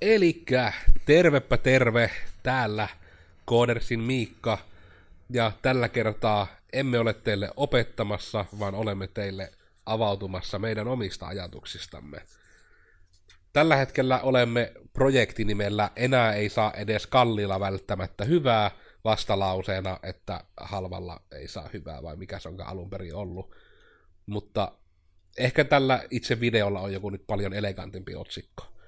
Elikkä tervepä terve, täällä Koodersin Miikka, ja tällä kertaa emme ole teille opettamassa, vaan olemme teille avautumassa meidän omista ajatuksistamme. Tällä hetkellä olemme projektinimellä Enää ei saa edes kallilla välttämättä hyvää vastalauseena, että halvalla ei saa hyvää, vai mikä se onkaan alun perin ollut. Mutta ehkä tällä itse videolla on joku nyt paljon elegantimpi otsikko.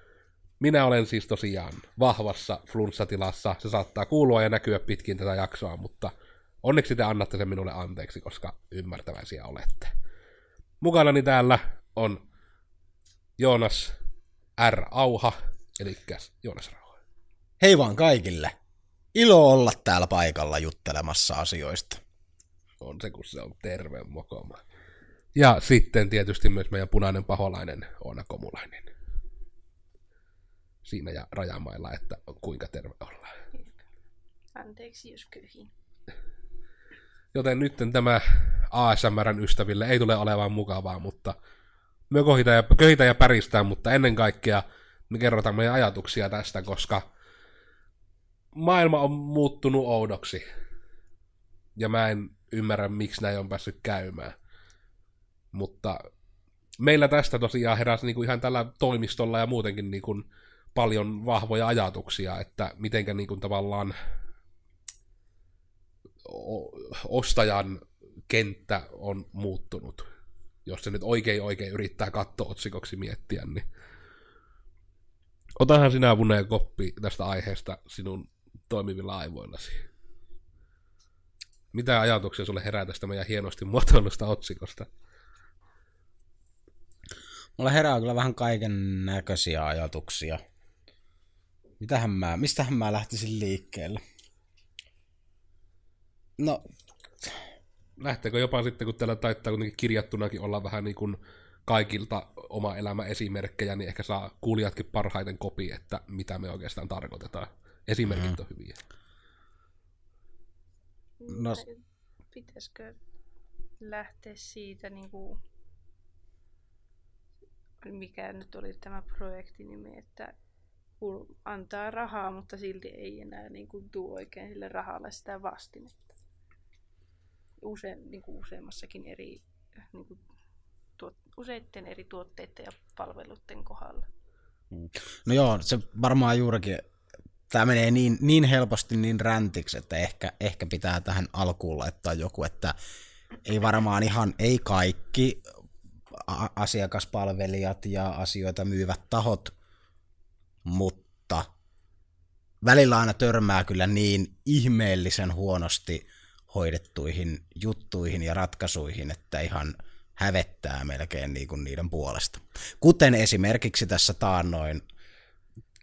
Minä olen siis tosiaan vahvassa flunssatilassa. Se saattaa kuulua ja näkyä pitkin tätä jaksoa, mutta onneksi te annatte sen minulle anteeksi, koska ymmärtäväisiä olette. Mukanani täällä on Joonas R. Auha, eli Joonas Rauha. Hei vaan kaikille. Ilo olla täällä paikalla juttelemassa asioista. On se, kun se on terve mokoma. Ja sitten tietysti myös meidän punainen paholainen Oona Komulainen. Siinä ja rajamailla, että kuinka terve ollaan. Anteeksi, jos köhin. Joten nyt tämä ASMRn ystäville ei tule olemaan mukavaa, mutta me kohita ja, köhitä ja päristää, mutta ennen kaikkea me kerrotaan meidän ajatuksia tästä, koska maailma on muuttunut oudoksi. Ja mä en ymmärrä, miksi näin on päässyt käymään. Mutta meillä tästä tosiaan heräsi niin kuin ihan tällä toimistolla ja muutenkin niin kuin paljon vahvoja ajatuksia, että mitenkä niin kuin tavallaan ostajan kenttä on muuttunut. Jos se nyt oikein oikein yrittää katsoa otsikoksi miettiä, niin otahan sinä Vune koppi tästä aiheesta sinun toimivilla aivoillasi. Mitä ajatuksia sulle herää tästä meidän hienosti muotoilusta otsikosta? Mulla herää kyllä vähän kaiken näköisiä ajatuksia. Mitähän mä, mistähän mä lähtisin liikkeelle? No, lähteekö jopa sitten, kun täällä taittaa kuitenkin kirjattunakin olla vähän niin kuin kaikilta oma elämä esimerkkejä, niin ehkä saa kuulijatkin parhaiten kopi, että mitä me oikeastaan tarkoitetaan. Esimerkit mm. on hyviä. No. Pitäisikö lähteä siitä, niin kuin, mikä nyt oli tämä projektinimi, että kun antaa rahaa, mutta silti ei enää niin kuin, tuo oikein sille rahalle sitä vastinetta. Use, niin kuin useammassakin eri, niin kuin, tuot, useiden eri tuotteiden ja palveluiden kohdalla. Mm. No joo, se varmaan juurikin tämä menee niin, niin helposti niin räntiksi, että ehkä, ehkä pitää tähän alkuun laittaa joku, että ei varmaan ihan, ei kaikki asiakaspalvelijat ja asioita myyvät tahot, mutta välillä aina törmää kyllä niin ihmeellisen huonosti hoidettuihin juttuihin ja ratkaisuihin, että ihan hävettää melkein niin kuin niiden puolesta. Kuten esimerkiksi tässä taannoin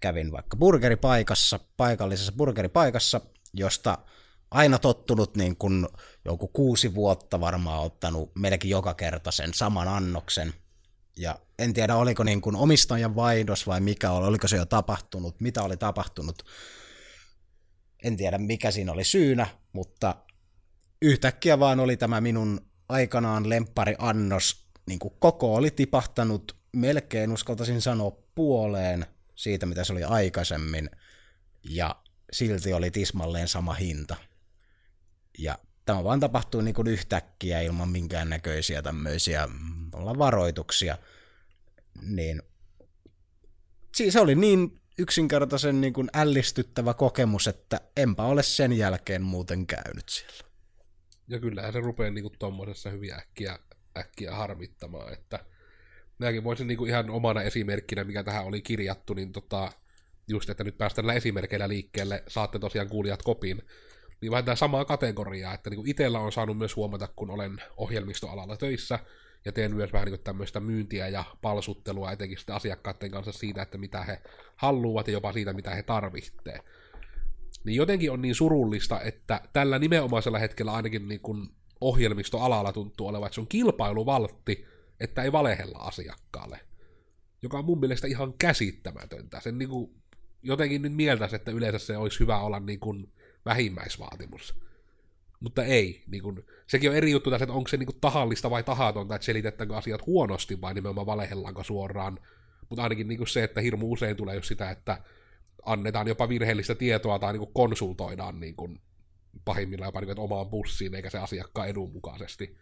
kävin vaikka burgeripaikassa, paikallisessa burgeripaikassa, josta aina tottunut niin kuin joku kuusi vuotta varmaan ottanut melkein joka kerta sen saman annoksen. Ja en tiedä, oliko niin kuin omistajan vaihdos vai mikä oli, oliko se jo tapahtunut, mitä oli tapahtunut. En tiedä, mikä siinä oli syynä, mutta yhtäkkiä vaan oli tämä minun aikanaan lemppari annos, niin kuin koko oli tipahtanut melkein, uskaltaisin sanoa, puoleen siitä, mitä se oli aikaisemmin, ja silti oli tismalleen sama hinta. Ja tämä vaan tapahtui niin kuin yhtäkkiä ilman minkäännäköisiä tämmöisiä varoituksia. Niin siis se oli niin yksinkertaisen niin kuin ällistyttävä kokemus, että enpä ole sen jälkeen muuten käynyt siellä. Ja kyllähän se rupeaa niin tuommoisessa hyvin äkkiä, äkkiä harmittamaan, että minäkin voisin niin kuin ihan omana esimerkkinä, mikä tähän oli kirjattu, niin tota, just, että nyt päästään esimerkkeillä liikkeelle, saatte tosiaan kuulijat kopin, niin vähän tämä samaa kategoriaa, että niin itsellä on saanut myös huomata, kun olen ohjelmistoalalla töissä, ja teen myös vähän niin tämmöistä myyntiä ja palsuttelua etenkin sitten asiakkaiden kanssa siitä, että mitä he haluavat ja jopa siitä, mitä he tarvitsee. Niin jotenkin on niin surullista, että tällä nimenomaisella hetkellä ainakin niin kuin ohjelmistoalalla tuntuu olevan, että se on kilpailuvaltti, että ei valehella asiakkaalle. Joka on mun mielestä ihan käsittämätöntä. Sen niin kuin, jotenkin nyt mieltäisi, että yleensä se olisi hyvä olla niin kuin vähimmäisvaatimus. Mutta ei. Niin kuin, sekin on eri juttu tässä, että onko se niin kuin tahallista vai tahatonta, että selitetäänkö asiat huonosti vai nimenomaan valehellaanko suoraan. mutta ainakin niin kuin se, että hirmu usein tulee just sitä, että annetaan jopa virheellistä tietoa tai niin konsultoidaan niin kuin pahimmillaan jopa niin kuin, omaan bussiin eikä se asiakkaan edun mukaisesti.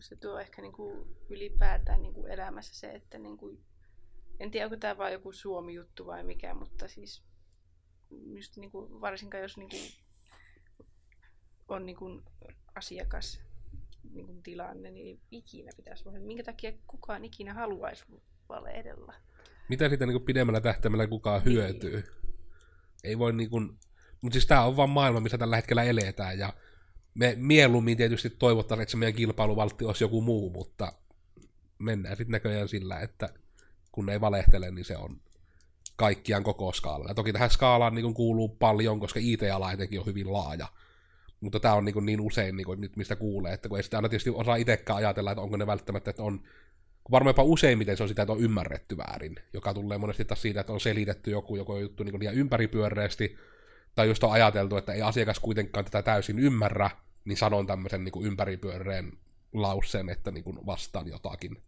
Se tuo ehkä niin kuin ylipäätään niin kuin elämässä se, että niin kuin, en tiedä onko tämä vain joku Suomi-juttu vai mikä, mutta siis just niin kuin, varsinkaan jos niin kuin, on niin kuin, asiakas niin kuin, tilanne, niin ikinä pitäisi olla. Minkä takia kukaan ikinä haluaisi edellä? Mitä siitä niin kuin pidemmällä tähtäimellä kukaan niin. hyötyy? Ei voi niin kuin, mutta siis tämä on vaan maailma, missä tällä hetkellä eletään, ja me mieluummin tietysti toivottaisiin, että se meidän kilpailuvaltti olisi joku muu, mutta mennään sitten näköjään sillä, että kun ei valehtele, niin se on kaikkiaan koko skaalalla. Toki tähän skaalaan niin kuuluu paljon, koska IT-ala etenkin on hyvin laaja. Mutta tämä on niin, niin usein, niin kuin, mistä kuulee, että kun ei sitä aina tietysti osaa itsekään ajatella, että onko ne välttämättä, että on varmaan jopa useimmiten se on sitä, että on ymmärretty väärin, joka tulee monesti taas siitä, että on selitetty joku, joku juttu niin liian ympäripyöreästi, tai just on ajateltu, että ei asiakas kuitenkaan tätä täysin ymmärrä, niin sanon tämmöisen niin ympäripyöreän lauseen, että niin kuin vastaan jotakin.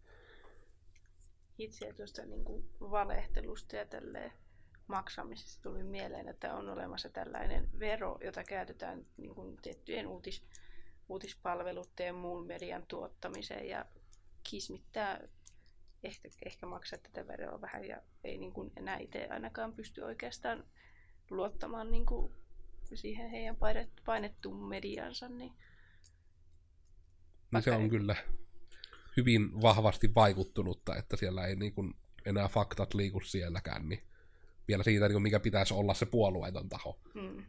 Itse tuosta niin kuin valehtelusta ja tälleen maksamisesta tuli mieleen, että on olemassa tällainen vero, jota käytetään niin kuin tiettyjen uutis, uutispalveluiden ja muun median tuottamiseen ja kismittää ehkä, ehkä maksaa tätä veroa vähän ja ei niin kuin enää itse ainakaan pysty oikeastaan luottamaan niin kuin siihen heidän painettuun mediansa. Niin, niin se on kyllä hyvin vahvasti vaikuttunutta, että siellä ei niin kuin enää faktat liiku sielläkään, niin vielä siitä, niin kuin mikä pitäisi olla se puolueeton taho. Mm.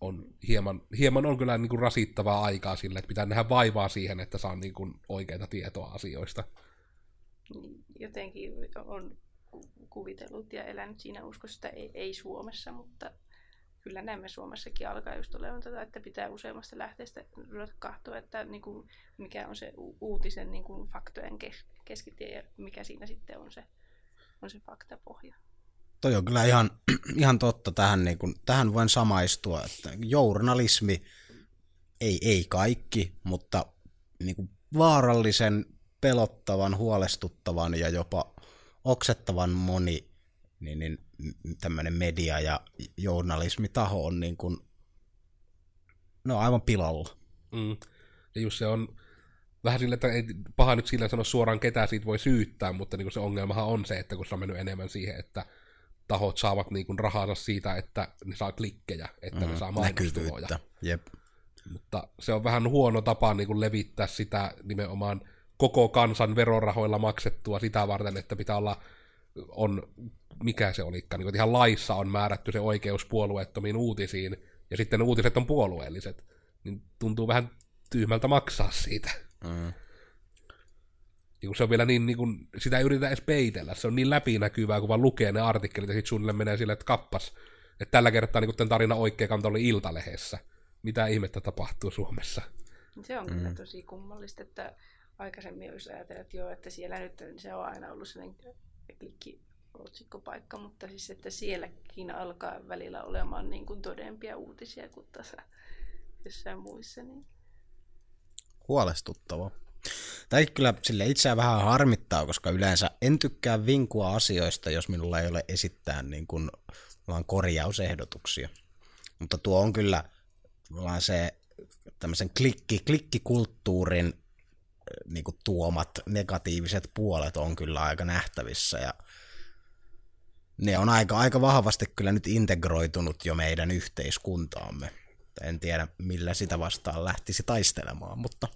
On hieman, hieman on kyllä niin kuin rasittavaa aikaa sille, että pitää nähdä vaivaa siihen, että saa niin kuin oikeita tietoa asioista. Niin, jotenkin on kuvitellut ja elänyt siinä uskossa, että ei, ei Suomessa, mutta kyllä näemme Suomessakin alkaa just olevan tätä, että pitää useammasta lähteestä katsoa, että niin kuin, mikä on se uutisen niin kuin faktojen kes- keskitie ja mikä siinä sitten on se, on se faktapohja. Toi on kyllä ihan, ihan totta. Tähän, niin kuin, tähän voin samaistua, että journalismi, ei, ei kaikki, mutta niin kuin vaarallisen, pelottavan, huolestuttavan ja jopa oksettavan moni niin, niin tämmöinen media- ja journalismitaho on niin kuin, no aivan pilalla. Mm. Ja just se on vähän sille, että ei paha nyt sillä sanoa suoraan ketään siitä voi syyttää, mutta niin se ongelmahan on se, että kun se on mennyt enemmän siihen, että tahot saavat niin kuin rahansa siitä, että ne saa klikkejä, että mm, ne saa mainostuloja. Jep. Mutta se on vähän huono tapa niin kuin levittää sitä nimenomaan koko kansan verorahoilla maksettua sitä varten, että pitää olla, on, mikä se olikaan, niin ihan laissa on määrätty se oikeus puolueettomiin uutisiin, ja sitten ne uutiset on puolueelliset, niin tuntuu vähän tyhmältä maksaa siitä. Mm. Niin se on vielä niin, niin kuin, sitä ei yritetä edes peitellä, se on niin läpinäkyvää, kun vaan lukee ne artikkelit, ja sitten suunnilleen menee silleen, että kappas, että tällä kertaa niin tämän tarina oikea kanta oli Iltalehdessä. Mitä ihmettä tapahtuu Suomessa? Se on mm. kyllä tosi kummallista, että aikaisemmin olisi ajatellut, että joo, että siellä nyt se on aina ollut sellainen klikki otsikkopaikka, mutta siis että sielläkin alkaa välillä olemaan niin kuin todempia uutisia kuin tässä jossain muissa. Niin... Huolestuttava. Tai kyllä sille itseään vähän harmittaa, koska yleensä en tykkää vinkua asioista, jos minulla ei ole esittää niin kuin, vaan korjausehdotuksia. Mutta tuo on kyllä se tämmöisen klikki, klikkikulttuurin niin kuin tuomat negatiiviset puolet on kyllä aika nähtävissä ja ne on aika, aika vahvasti kyllä nyt integroitunut jo meidän yhteiskuntaamme. En tiedä, millä sitä vastaan lähtisi taistelemaan, mutta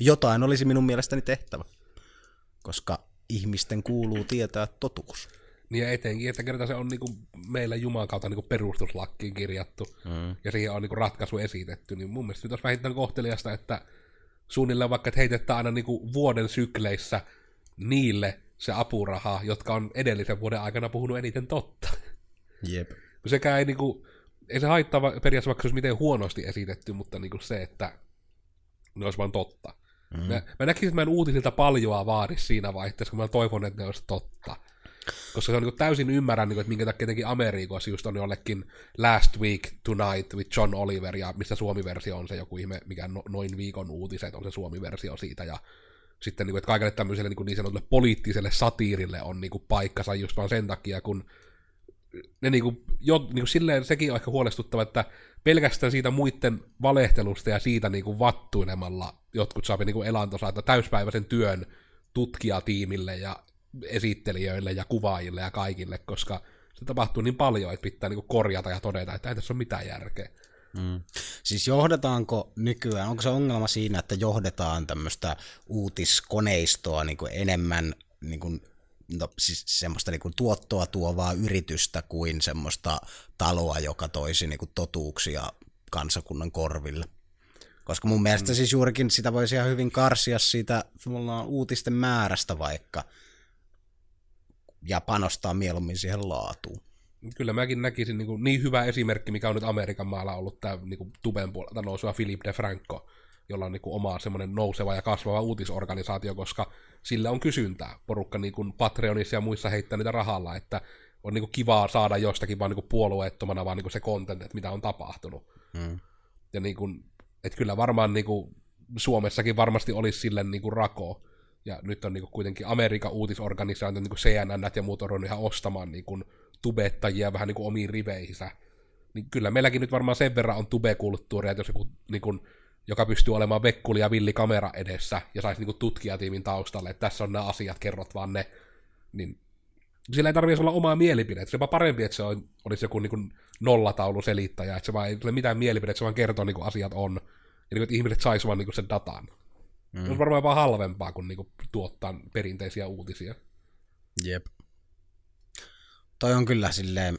jotain olisi minun mielestäni tehtävä, koska ihmisten kuuluu tietää totuus. Niin ja etenkin, että kerta se on niinku meillä Jumalan kautta niinku perustuslakkiin kirjattu, mm. ja siihen on niinku ratkaisu esitetty, niin mun mielestä nyt olisi vähintään kohteliasta, että suunnilleen vaikka, että heitetään aina niinku vuoden sykleissä niille se apuraha, jotka on edellisen vuoden aikana puhunut eniten totta. Jep. Sekä ei niinku, ei se haittaa periaatteessa vaikka se olisi miten huonosti esitetty, mutta niinku se, että ne olisi vaan totta. Mm. Mä, mä näkisin, että mä en uutisilta paljoa vaadi siinä vaiheessa, kun mä toivon, että ne olisi totta. Koska se on niin täysin ymmärrän, niin kuin, että minkä takia jotenkin Amerikoissa just on jollekin Last Week Tonight with John Oliver, ja missä Suomi-versio on se joku ihme, mikä no, noin viikon uutiset on se Suomi-versio siitä, ja sitten, niin kuin, että kaikille tämmöiselle niin, kuin niin sanotulle poliittiselle satiirille on niin kuin, paikkansa just vaan sen takia, kun ne niin kuin, jo, niin kuin silleen sekin on ehkä huolestuttava, että pelkästään siitä muiden valehtelusta ja siitä niin kuin vattuilemalla jotkut saapi niin kuin elantonsa, että täyspäiväisen työn tutkijatiimille ja esittelijöille ja kuvaajille ja kaikille, koska se tapahtuu niin paljon, että pitää niin kuin korjata ja todeta, että ei tässä ole mitään järkeä. Mm. Siis johdetaanko nykyään, onko se ongelma siinä, että johdetaan tämmöistä uutiskoneistoa niin kuin enemmän niin kuin, no, siis semmoista niin kuin tuottoa tuovaa yritystä kuin semmoista taloa, joka toisi niin kuin totuuksia kansakunnan korville? Koska mun mielestä mm. siis juurikin sitä voisi ihan hyvin karsia siitä uutisten määrästä vaikka ja panostaa mieluummin siihen laatuun kyllä mäkin näkisin niin, kuin, niin hyvä esimerkki, mikä on nyt Amerikan maalla ollut tämä niin kuin, tuben puolelta nouseva Philip de Franco, jolla on niin kuin, oma semmoinen nouseva ja kasvava uutisorganisaatio, koska sillä on kysyntää. Porukka niin kuin Patreonissa ja muissa heittää niitä rahalla, että on niin kuin, kivaa saada jostakin vaan niin kuin, puolueettomana vaan niin kuin, se content, että mitä on tapahtunut. Mm. Ja niin kuin, että kyllä varmaan niin kuin, Suomessakin varmasti olisi sille niin kuin, rako. Ja nyt on niin kuin, kuitenkin Amerikan uutisorganisaatio, niin CNN ja muut on ihan ostamaan niin kuin, tubettajia vähän niin kuin omiin riveihinsä. Niin kyllä meilläkin nyt varmaan sen verran on tubekulttuuria, että jos joku, niin kuin, joka pystyy olemaan vekkuli ja villi kamera edessä ja saisi niin kuin tutkijatiimin taustalle, että tässä on nämä asiat, kerrot vaan ne, niin sillä ei tarvitse olla omaa mielipidettä. Se on parempi, että se on, olisi joku niin kuin nollataulu selittäjä, että se vaan ei ole mitään mielipidettä, se vaan kertoo niin kuin asiat on. Ja niin kuin, että ihmiset saisivat vaan niin kuin sen datan. Mm. Se on varmaan vaan halvempaa kuin, niin kuin tuottaa perinteisiä uutisia. Jep toi on kyllä silleen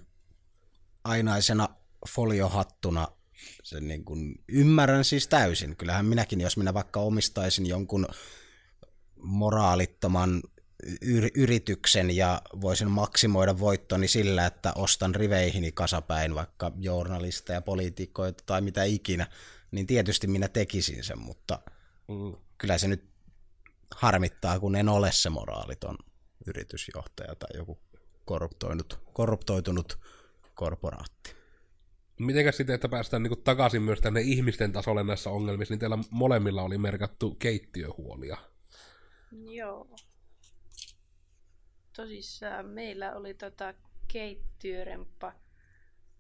ainaisena foliohattuna se niin kuin, ymmärrän siis täysin. Kyllähän minäkin, jos minä vaikka omistaisin jonkun moraalittoman yrityksen ja voisin maksimoida voittoni sillä, että ostan riveihini kasapäin vaikka journalisteja, poliitikkoja tai mitä ikinä, niin tietysti minä tekisin sen, mutta mm. Kyllä se nyt harmittaa, kun en ole se moraaliton yritysjohtaja tai joku korruptoinut, korruptoitunut korporaatti. Mitenkäs sitten, että päästään niin takaisin myös tänne ihmisten tasolle näissä ongelmissa, niin teillä molemmilla oli merkattu keittiöhuolia. Joo. Tosissaan meillä oli tota keittiöremppa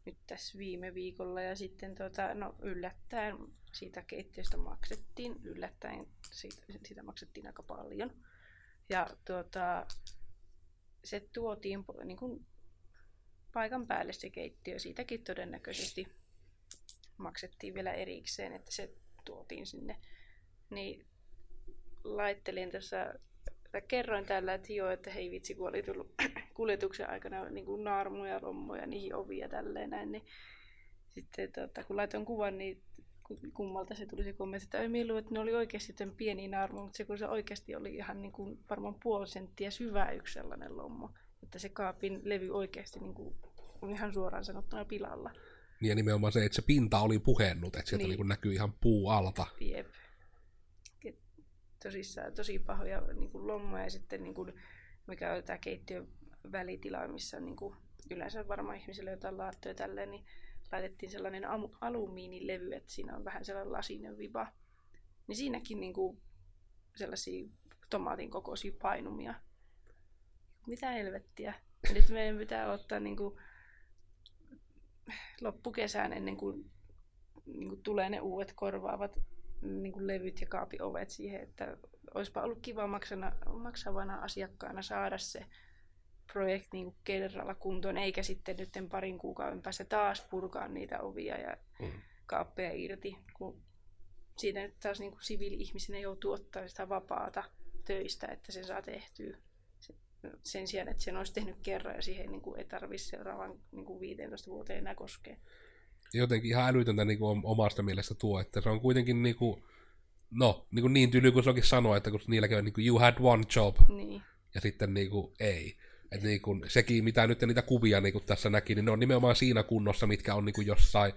nyt tässä viime viikolla ja sitten tota, no yllättäen siitä keittiöstä maksettiin, yllättäen siitä, siitä maksettiin aika paljon. Ja tuota, se tuotiin niin kuin paikan päälle se keittiö. Siitäkin todennäköisesti maksettiin vielä erikseen, että se tuotiin sinne. Niin laittelin tässä, tai kerroin tällä, että joo, että hei vitsi, kun oli tullut kuljetuksen aikana niin kuin naarmuja, lommoja, niihin ovia tälleen näin, niin sitten tota, kun laitoin kuvan, niin kummalta se tuli se kommentti, että ei mieluun, että ne oli oikeasti tämän pieni naarmu, mutta se kun se oikeasti oli ihan niin kuin varmaan puoli senttiä syvä yksi sellainen lommo, että se kaapin levy oikeasti niin kuin, on ihan suoraan sanottuna pilalla. Niin ja nimenomaan se, että se pinta oli puhennut, että sieltä niin. niin näkyy ihan puu alta. Jep. Tosissaan tosi pahoja niin kuin lommoja ja sitten niin kuin, mikä on tämä keittiön välitila, missä on niin kuin, yleensä varmaan ihmisille jotain laattoja tälleen, niin laitettiin sellainen alumiinilevy, että siinä on vähän sellainen lasinen viba. Niin siinäkin niin kuin sellaisia tomaatin kokoisia painumia. Mitä helvettiä. Nyt meidän pitää ottaa niin kuin loppukesään ennen kuin, niin kuin tulee ne uudet korvaavat niin kuin levyt ja kaapiovet siihen, että olisipa ollut kiva maksana, maksavana asiakkaana saada se projekti niin kerralla kuntoon, eikä sitten nyt parin kuukauden päästä taas purkaa niitä ovia ja mm. kaappeja irti, kun siinä nyt taas niin siviili-ihmisenä joutuu ottaa sitä vapaata töistä, että sen saa tehtyä. Sen sijaan, että sen olisi tehnyt kerran ja siihen niin kuin ei tarvitse seuraavan niin kuin 15 vuoteen enää koskea. Jotenkin ihan älytöntä niin kuin omasta mielestä tuo, että se on kuitenkin niin kuin, no, niin, kuin niin tyly kuin se onkin sanoa, että kun niilläkin on niin kuin you had one job, niin. ja sitten niin kuin, ei. Et niin kun, sekin, mitä nyt niitä kuvia niin kun tässä näki, niin ne on nimenomaan siinä kunnossa, mitkä on niin kun jossain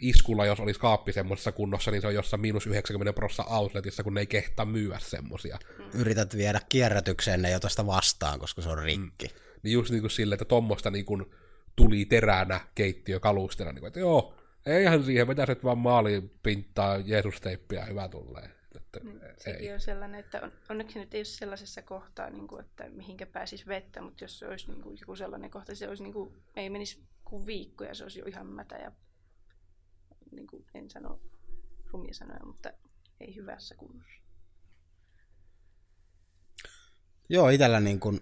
iskulla, jos olisi kaappi semmoisessa kunnossa, niin se on jossain miinus 90 prosenttia outletissa, kun ne ei kehtaa myyä semmoisia. Mm. Yrität viedä kierrätykseen ne jo tästä vastaan, koska se on rikki. Mm. Niin just niin kuin sille, että tuommoista niin tuli teränä keittiökalustena, niin kuin, että joo, eihän siihen, vetäiset vaan maaliin pinttaa Jeesus-teippiä, hyvä tulee. Että ei. sekin on sellainen, että on, onneksi nyt ei ole sellaisessa kohtaa, niin kuin, että mihinkä pääsisi vettä, mutta jos se olisi niin kuin, joku sellainen kohta, se olisi niin kuin, ei menisi kuin viikko ja se olisi jo ihan mätä ja niin kuin, en sano rumia sanoja, mutta ei hyvässä kunnossa. Joo, itsellä niin kuin,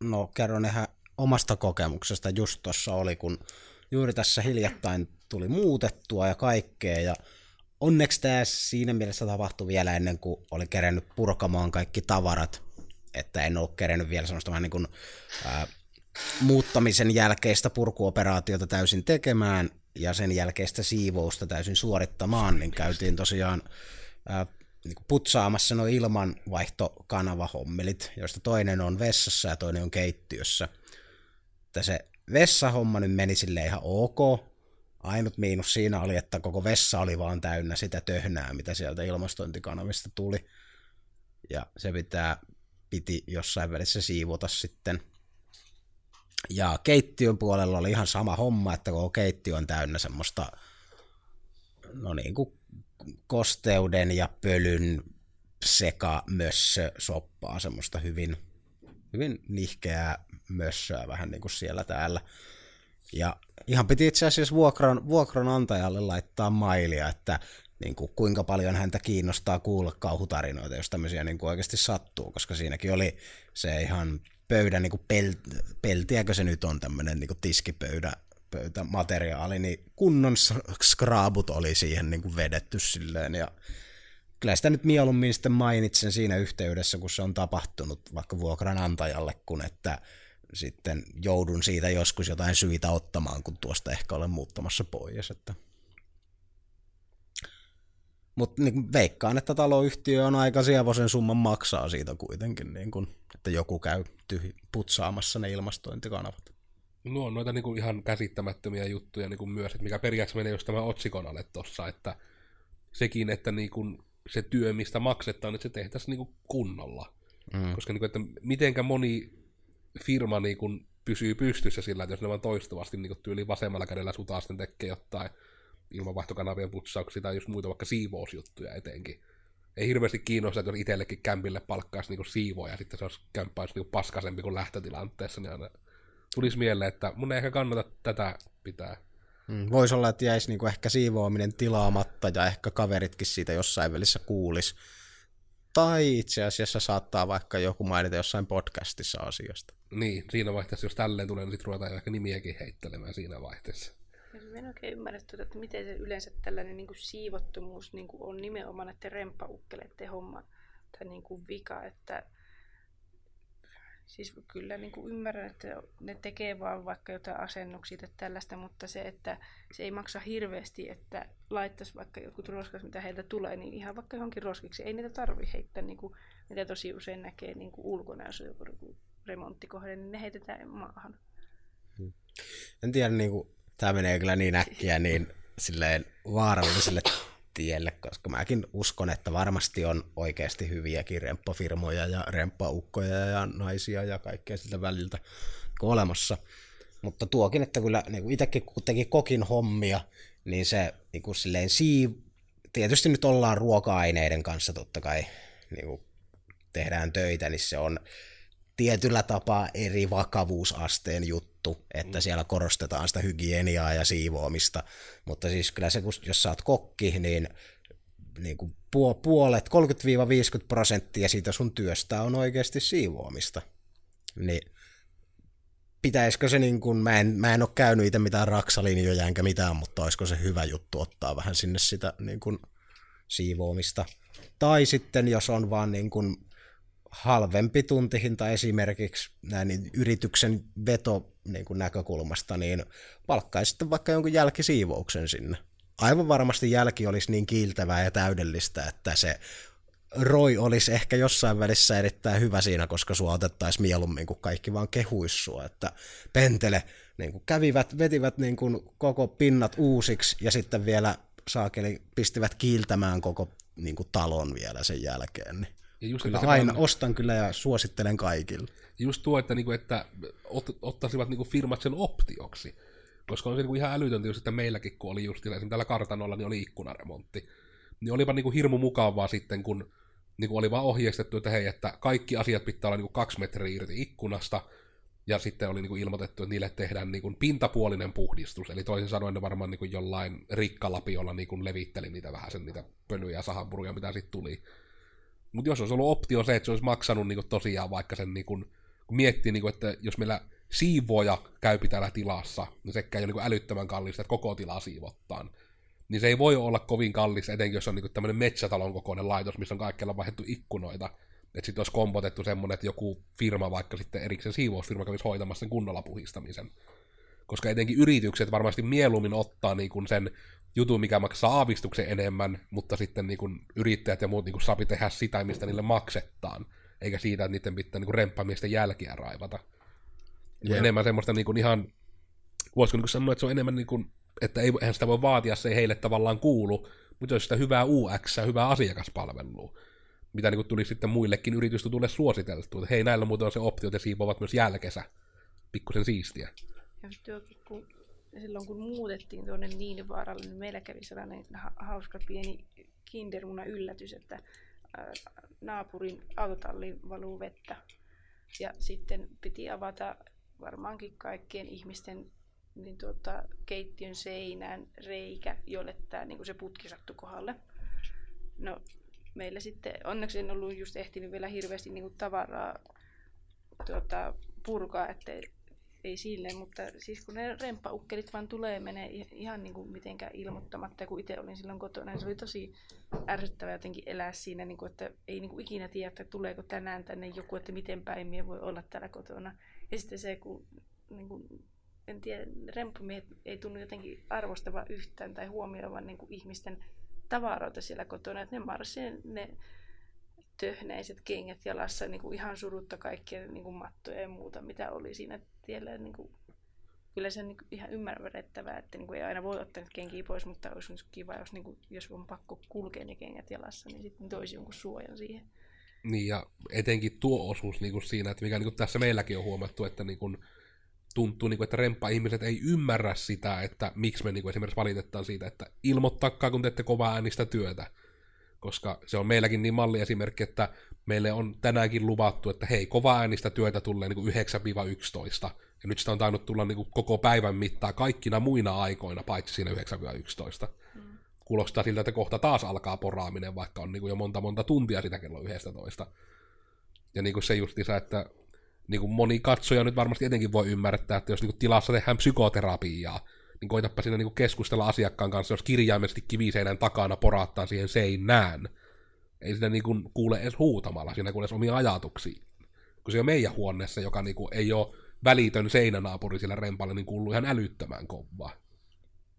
no kerron ihan omasta kokemuksesta just tuossa oli, kun juuri tässä hiljattain tuli muutettua ja kaikkea ja onneksi tämä siinä mielessä tapahtui vielä ennen kuin oli kerennyt purkamaan kaikki tavarat, että en ollut kerennyt vielä semmoista vähän niin kuin, ää, muuttamisen jälkeistä purkuoperaatiota täysin tekemään ja sen jälkeistä siivousta täysin suorittamaan, niin käytiin tosiaan ää, niin putsaamassa nuo ilmanvaihtokanavahommelit, joista toinen on vessassa ja toinen on keittiössä. Että se vessahomma nyt meni sille ihan ok. Ainut miinus siinä oli, että koko vessa oli vaan täynnä sitä töhnää, mitä sieltä ilmastointikanavista tuli. Ja se pitää, piti jossain välissä siivota sitten. Ja keittiön puolella oli ihan sama homma, että koko keittiö on täynnä semmoista no niin kuin kosteuden ja pölyn seka mössö soppaa, semmoista hyvin, hyvin nihkeää mössöä vähän niin kuin siellä täällä. Ja ihan piti itse asiassa vuokran, vuokranantajalle laittaa mailia, että niin kuin, kuinka paljon häntä kiinnostaa kuulla kauhutarinoita, jos tämmöisiä niin kuin oikeasti sattuu, koska siinäkin oli se ihan pöydän niin kuin pel, peltiäkö se nyt on tämmöinen niin tiskipöydä pöytämateriaali, niin kunnon skraabut oli siihen niin kuin vedetty silleen, ja kyllä sitä nyt mieluummin sitten mainitsen siinä yhteydessä, kun se on tapahtunut vaikka vuokranantajalle, kun että sitten joudun siitä joskus jotain syitä ottamaan, kun tuosta ehkä olen muuttamassa pois. Että. Mutta niin veikkaan, että taloyhtiö on aika sievoisen summan maksaa siitä kuitenkin, niin kun, että joku käy tyhi, putsaamassa ne ilmastointikanavat. No on noita niinku ihan käsittämättömiä juttuja niinku myös, että mikä periaatteessa menee just tämän otsikon alle tossa, että sekin, että niinku se työ, mistä maksetaan, että se tehtäisiin niinku kunnolla. Mm. Koska niinku, että mitenkä moni firma niinku pysyy pystyssä sillä, että jos ne vaan toistuvasti niinku tyyli vasemmalla kädellä sutaa sitten tekee jotain ilmanvaihtokanavien putsauksia tai jos muita vaikka siivousjuttuja etenkin. Ei hirveästi kiinnosta, että jos itsellekin kämpille palkkaisi niinku siivoja ja sitten se olisi kämppä olisi niinku paskasempi kuin lähtötilanteessa, niin aina tulisi mieleen, että mun ei ehkä kannata tätä pitää. Mm, Voisi olla, että jäisi niinku ehkä siivoaminen tilaamatta ja ehkä kaveritkin siitä jossain välissä kuulis. Tai itse asiassa saattaa vaikka joku mainita jossain podcastissa asiasta. Niin, siinä vaiheessa, jos tälleen tulee, niin sitten ruvetaan ehkä nimiäkin heittelemään siinä vaiheessa. Mä en oikein ymmärrä, tuota, että miten se yleensä tällainen niin kuin siivottomuus niin kuin on nimenomaan näiden remppaukkeleiden homma tai niin kuin vika, että Siis kyllä niin kuin ymmärrän, että ne tekee vaan vaikka jotain asennuksia tai tällaista, mutta se, että se ei maksa hirveästi, että laittaisi vaikka jotkut roskas, mitä heiltä tulee, niin ihan vaikka johonkin roskiksi. Ei niitä tarvi heittää, niin kuin, mitä tosi usein näkee niin kuin ulkona, jos on joku remonttikohde, niin ne heitetään maahan. En tiedä, niin kuin, tämä menee kyllä niin äkkiä niin silleen vaaralliselle tielle, koska mäkin uskon, että varmasti on oikeasti hyviäkin remppafirmoja ja remppaukkoja ja naisia ja kaikkea siltä väliltä olemassa. Mutta tuokin, että kyllä niin itsekin kun teki kokin hommia, niin se niin kuin silleen sii... Tietysti nyt ollaan ruoka-aineiden kanssa totta kai niin kuin tehdään töitä, niin se on tietyllä tapaa eri vakavuusasteen juttu, että siellä korostetaan sitä hygieniaa ja siivoamista, mutta siis kyllä se, jos sä oot kokki, niin, niin kuin puolet, 30-50 prosenttia siitä sun työstä on oikeasti siivoamista. Niin pitäisikö se niin kuin, mä en, mä en ole käynyt itse mitään raksalinjoja enkä mitään, mutta olisiko se hyvä juttu ottaa vähän sinne sitä niin kuin, siivoamista. Tai sitten jos on vaan niin kuin, halvempi tuntihinta esimerkiksi näin yrityksen veto niin kuin näkökulmasta, niin palkkaisi sitten vaikka jonkun jälkisiivouksen sinne. Aivan varmasti jälki olisi niin kiiltävää ja täydellistä, että se roi olisi ehkä jossain välissä erittäin hyvä siinä, koska sua otettaisiin mieluummin, kuin kaikki vaan kehuissua, että pentele niin kuin kävivät, vetivät niin kuin koko pinnat uusiksi ja sitten vielä saakeli pistivät kiiltämään koko niin kuin talon vielä sen jälkeen. Niin ja just, kyllä aina on... ostan kyllä ja suosittelen kaikille. Just tuo, että, niinku, että ot, ottaisivat niinku firmat sen optioksi. Koska on se niinku ihan älytöntä just, että meilläkin kun oli just esimerkiksi täällä kartanolla, niin oli ikkunaremontti. niin olipa niinku hirmu mukavaa sitten, kun niinku oli vaan ohjeistettu, että hei, että kaikki asiat pitää olla niinku kaksi metriä irti ikkunasta, ja sitten oli niinku ilmoitettu, että niille tehdään niinku pintapuolinen puhdistus, eli toisin sanoen ne varmaan niinku jollain rikkalapiolla niinku levitteli niitä vähän sen niitä pölyjä ja sahanpuruja, mitä sitten tuli. Mutta jos olisi ollut optio se, että se olisi maksanut niinku tosiaan vaikka sen, niinku, kun miettii, niinku, että jos meillä siivoja käy täällä tilassa, niin sekään ei ole niinku älyttömän kallista, että koko tilaa siivottaan. Niin se ei voi olla kovin kallis, etenkin jos on niinku tämmöinen metsätalon kokoinen laitos, missä on kaikkialla vaihdettu ikkunoita. Että sitten olisi kompotettu semmoinen, että joku firma, vaikka sitten erikseen siivousfirma kävisi hoitamassa sen kunnolla puhistamisen. Koska etenkin yritykset varmasti mieluummin ottaa niinku sen jutun, mikä maksaa aavistuksen enemmän, mutta sitten niinku yrittäjät ja muut niinku sapi tehdä sitä, mistä niille maksetaan. Eikä siitä, että niiden pitää niinku remppamiesten jälkiä raivata. Niin Jep. enemmän semmoista niinku ihan, voisiko niinku sanoa, että se on enemmän niinku, että ei, eihän sitä voi vaatia, se ei heille tavallaan kuulu, mutta jos sitä hyvää UX, hyvää asiakaspalvelua, mitä niinku tuli sitten muillekin yritystutulle suositeltu, että hei, näillä muuten on se optio, että siivovat myös jälkesä. Pikkusen siistiä. Ja sitten kun, silloin kun muutettiin tuonne Niinivaaralle, niin meillä kävi sellainen ha- hauska pieni kindermuna yllätys, että naapurin autotalliin valuu vettä. Ja sitten piti avata varmaankin kaikkien ihmisten niin tuota, keittiön seinään reikä, jolle tämä, niin se putki sattui kohdalle. No, meillä sitten, onneksi en ollut just ehtinyt vielä hirveästi niin tavaraa tuota, purkaa, että ei silleen, mutta siis kun ne remppaukkelit vaan tulee menee ihan niin kuin mitenkään ilmoittamatta, kun itse olin silloin kotona, niin se oli tosi ärsyttävää jotenkin elää siinä, niin kuin, että ei niin kuin ikinä tiedä, että tuleeko tänään tänne joku, että miten päin mie voi olla täällä kotona. Ja sitten se, kun niin kuin, en tiedä, remppamiehet ei tunnu jotenkin arvostavan yhtään tai huomioivan niin kuin ihmisten tavaroita siellä kotona, että ne marssii ne töhnäiset kengät jalassa niin kuin ihan surutta kaikkia niin kuin mattoja ja muuta, mitä oli siinä tiellä. Niin kuin, kyllä se on niin kuin ihan ymmärrettävää, että niin kuin ei aina voi ottaa niitä kenkiä pois, mutta olisi nyt kiva, jos, niin kuin, jos on pakko kulkea ne kengät jalassa, niin sitten toisi jonkun suojan siihen. Niin, ja etenkin tuo osuus niin kuin siinä, että mikä niin kuin tässä meilläkin on huomattu, että niin kuin, tuntuu, niin kuin, että remppa-ihmiset ei ymmärrä sitä, että miksi me niin kuin esimerkiksi valitetaan siitä, että ilmoittakaa, kun teette kovaa äänistä työtä. Koska se on meilläkin niin malliesimerkki, että meille on tänäänkin luvattu, että hei, kova äänistä työtä tulee niin kuin 9-11. Ja nyt sitä on tainnut tulla niin kuin koko päivän mittaa kaikkina muina aikoina, paitsi siinä 9-11. Mm. Kuulostaa siltä, että kohta taas alkaa poraaminen, vaikka on niin kuin jo monta monta tuntia sitä kello 11. Ja niin kuin se justiinsa, että niin kuin moni katsoja nyt varmasti etenkin voi ymmärtää, että jos niin kuin tilassa tehdään psykoterapiaa, niin koitapa siinä niin kuin keskustella asiakkaan kanssa, jos kirjaimellisesti kiviseinän takana poraattaa siihen seinään. Ei sitä niin kuin kuule edes huutamalla, siinä kuule edes omia ajatuksia. Kun se on meidän huoneessa, joka niin kuin ei ole välitön seinänaapuri sillä rempalla, niin kuuluu ihan älyttömän kovaa.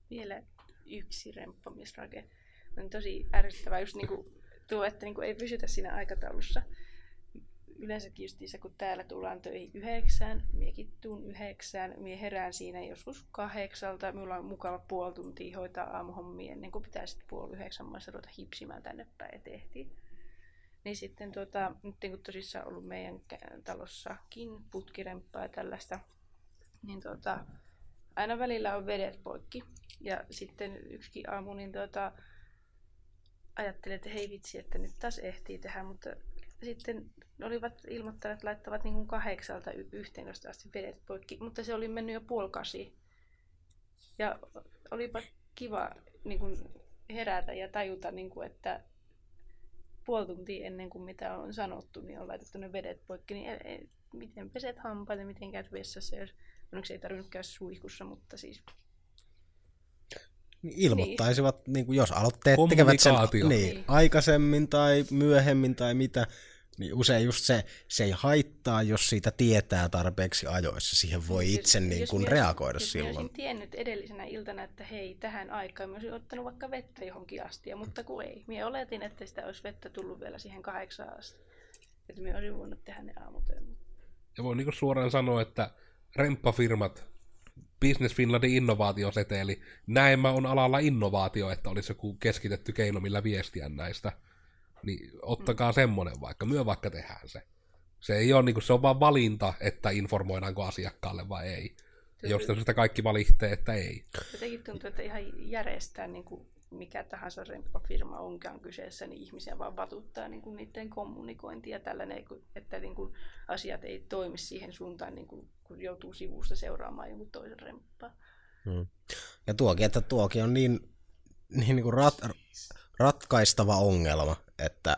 Vielä yksi remppamisrake. On tosi ärsyttävää just niinku tuo, että niinku ei pysytä siinä aikataulussa. Yleensäkin justiinsa, kun täällä tullaan töihin yhdeksään, miekin tuun yhdeksään, mie herään siinä joskus kahdeksalta, minulla on mukava puoli tuntia hoitaa aamuhommia ennen kuin pitää sitten puoli yhdeksän maissa ruveta hipsimään tänne päin ja tehtiin. Niin sitten tota, nyt kun tosissaan ollut meidän talossakin putkiremppaa ja tällaista, niin tota, aina välillä on vedet poikki. Ja sitten yksikin aamu, niin tota, ajattelin, että hei vitsi, että nyt taas ehtii tehdä, mutta sitten olivat ilmoittaneet, että laittavat niin kuin kahdeksalta y- 11 asti vedet poikki, mutta se oli mennyt jo puoli kasi. Ja olipa kiva niin kuin herätä ja tajuta, niin kuin, että puoli tuntia ennen kuin mitä on sanottu, niin on laitettu ne vedet poikki, niin ei, ei, miten peset hampaita, miten käyt vessassa, jos onneksi ei tarvinnut käydä suihkussa, mutta siis Niin ilmoittaisivat, niin. kuin jos aloitteet tekevät sen niin, Niin. aikaisemmin tai myöhemmin tai mitä, niin usein just se, se ei haittaa, jos siitä tietää tarpeeksi ajoissa. Siihen voi Jos- itse niin jos kuin minä- reagoida jos minä silloin. olisin tiennyt edellisenä iltana, että hei, tähän aikaan, mä olisin ottanut vaikka vettä johonkin asti, mutta kun ei. Minä oletin, että sitä olisi vettä tullut vielä siihen kahdeksaan asti. Että minä olisin voinut tehdä ne aamutyön. Ja voi niin suoraan sanoa, että remppafirmat, Business Finlandin innovaatioseteli, näemmä on alalla innovaatio, että olisi joku keskitetty keino, millä viestiä näistä. Niin ottakaa mm. semmonen vaikka, myö vaikka tehdään se. Se ei ole, niin kuin, se on vaan valinta, että informoidaanko asiakkaalle vai ei. Ja jos sitä kaikki valitsee, että ei. Jotenkin tuntuu, että ihan järjestää niin kuin mikä tahansa remppafirma onkaan kyseessä, niin ihmisiä vaan vatuttaa niin kuin niiden kommunikointia tällainen, että niin kuin asiat ei toimi siihen suuntaan, niin kuin, kun joutuu sivusta seuraamaan jonkun toisen remppaa. Hmm. Ja tuokin, että tuokin on niin, niin, niin kuin rat, ratkaistava ongelma, että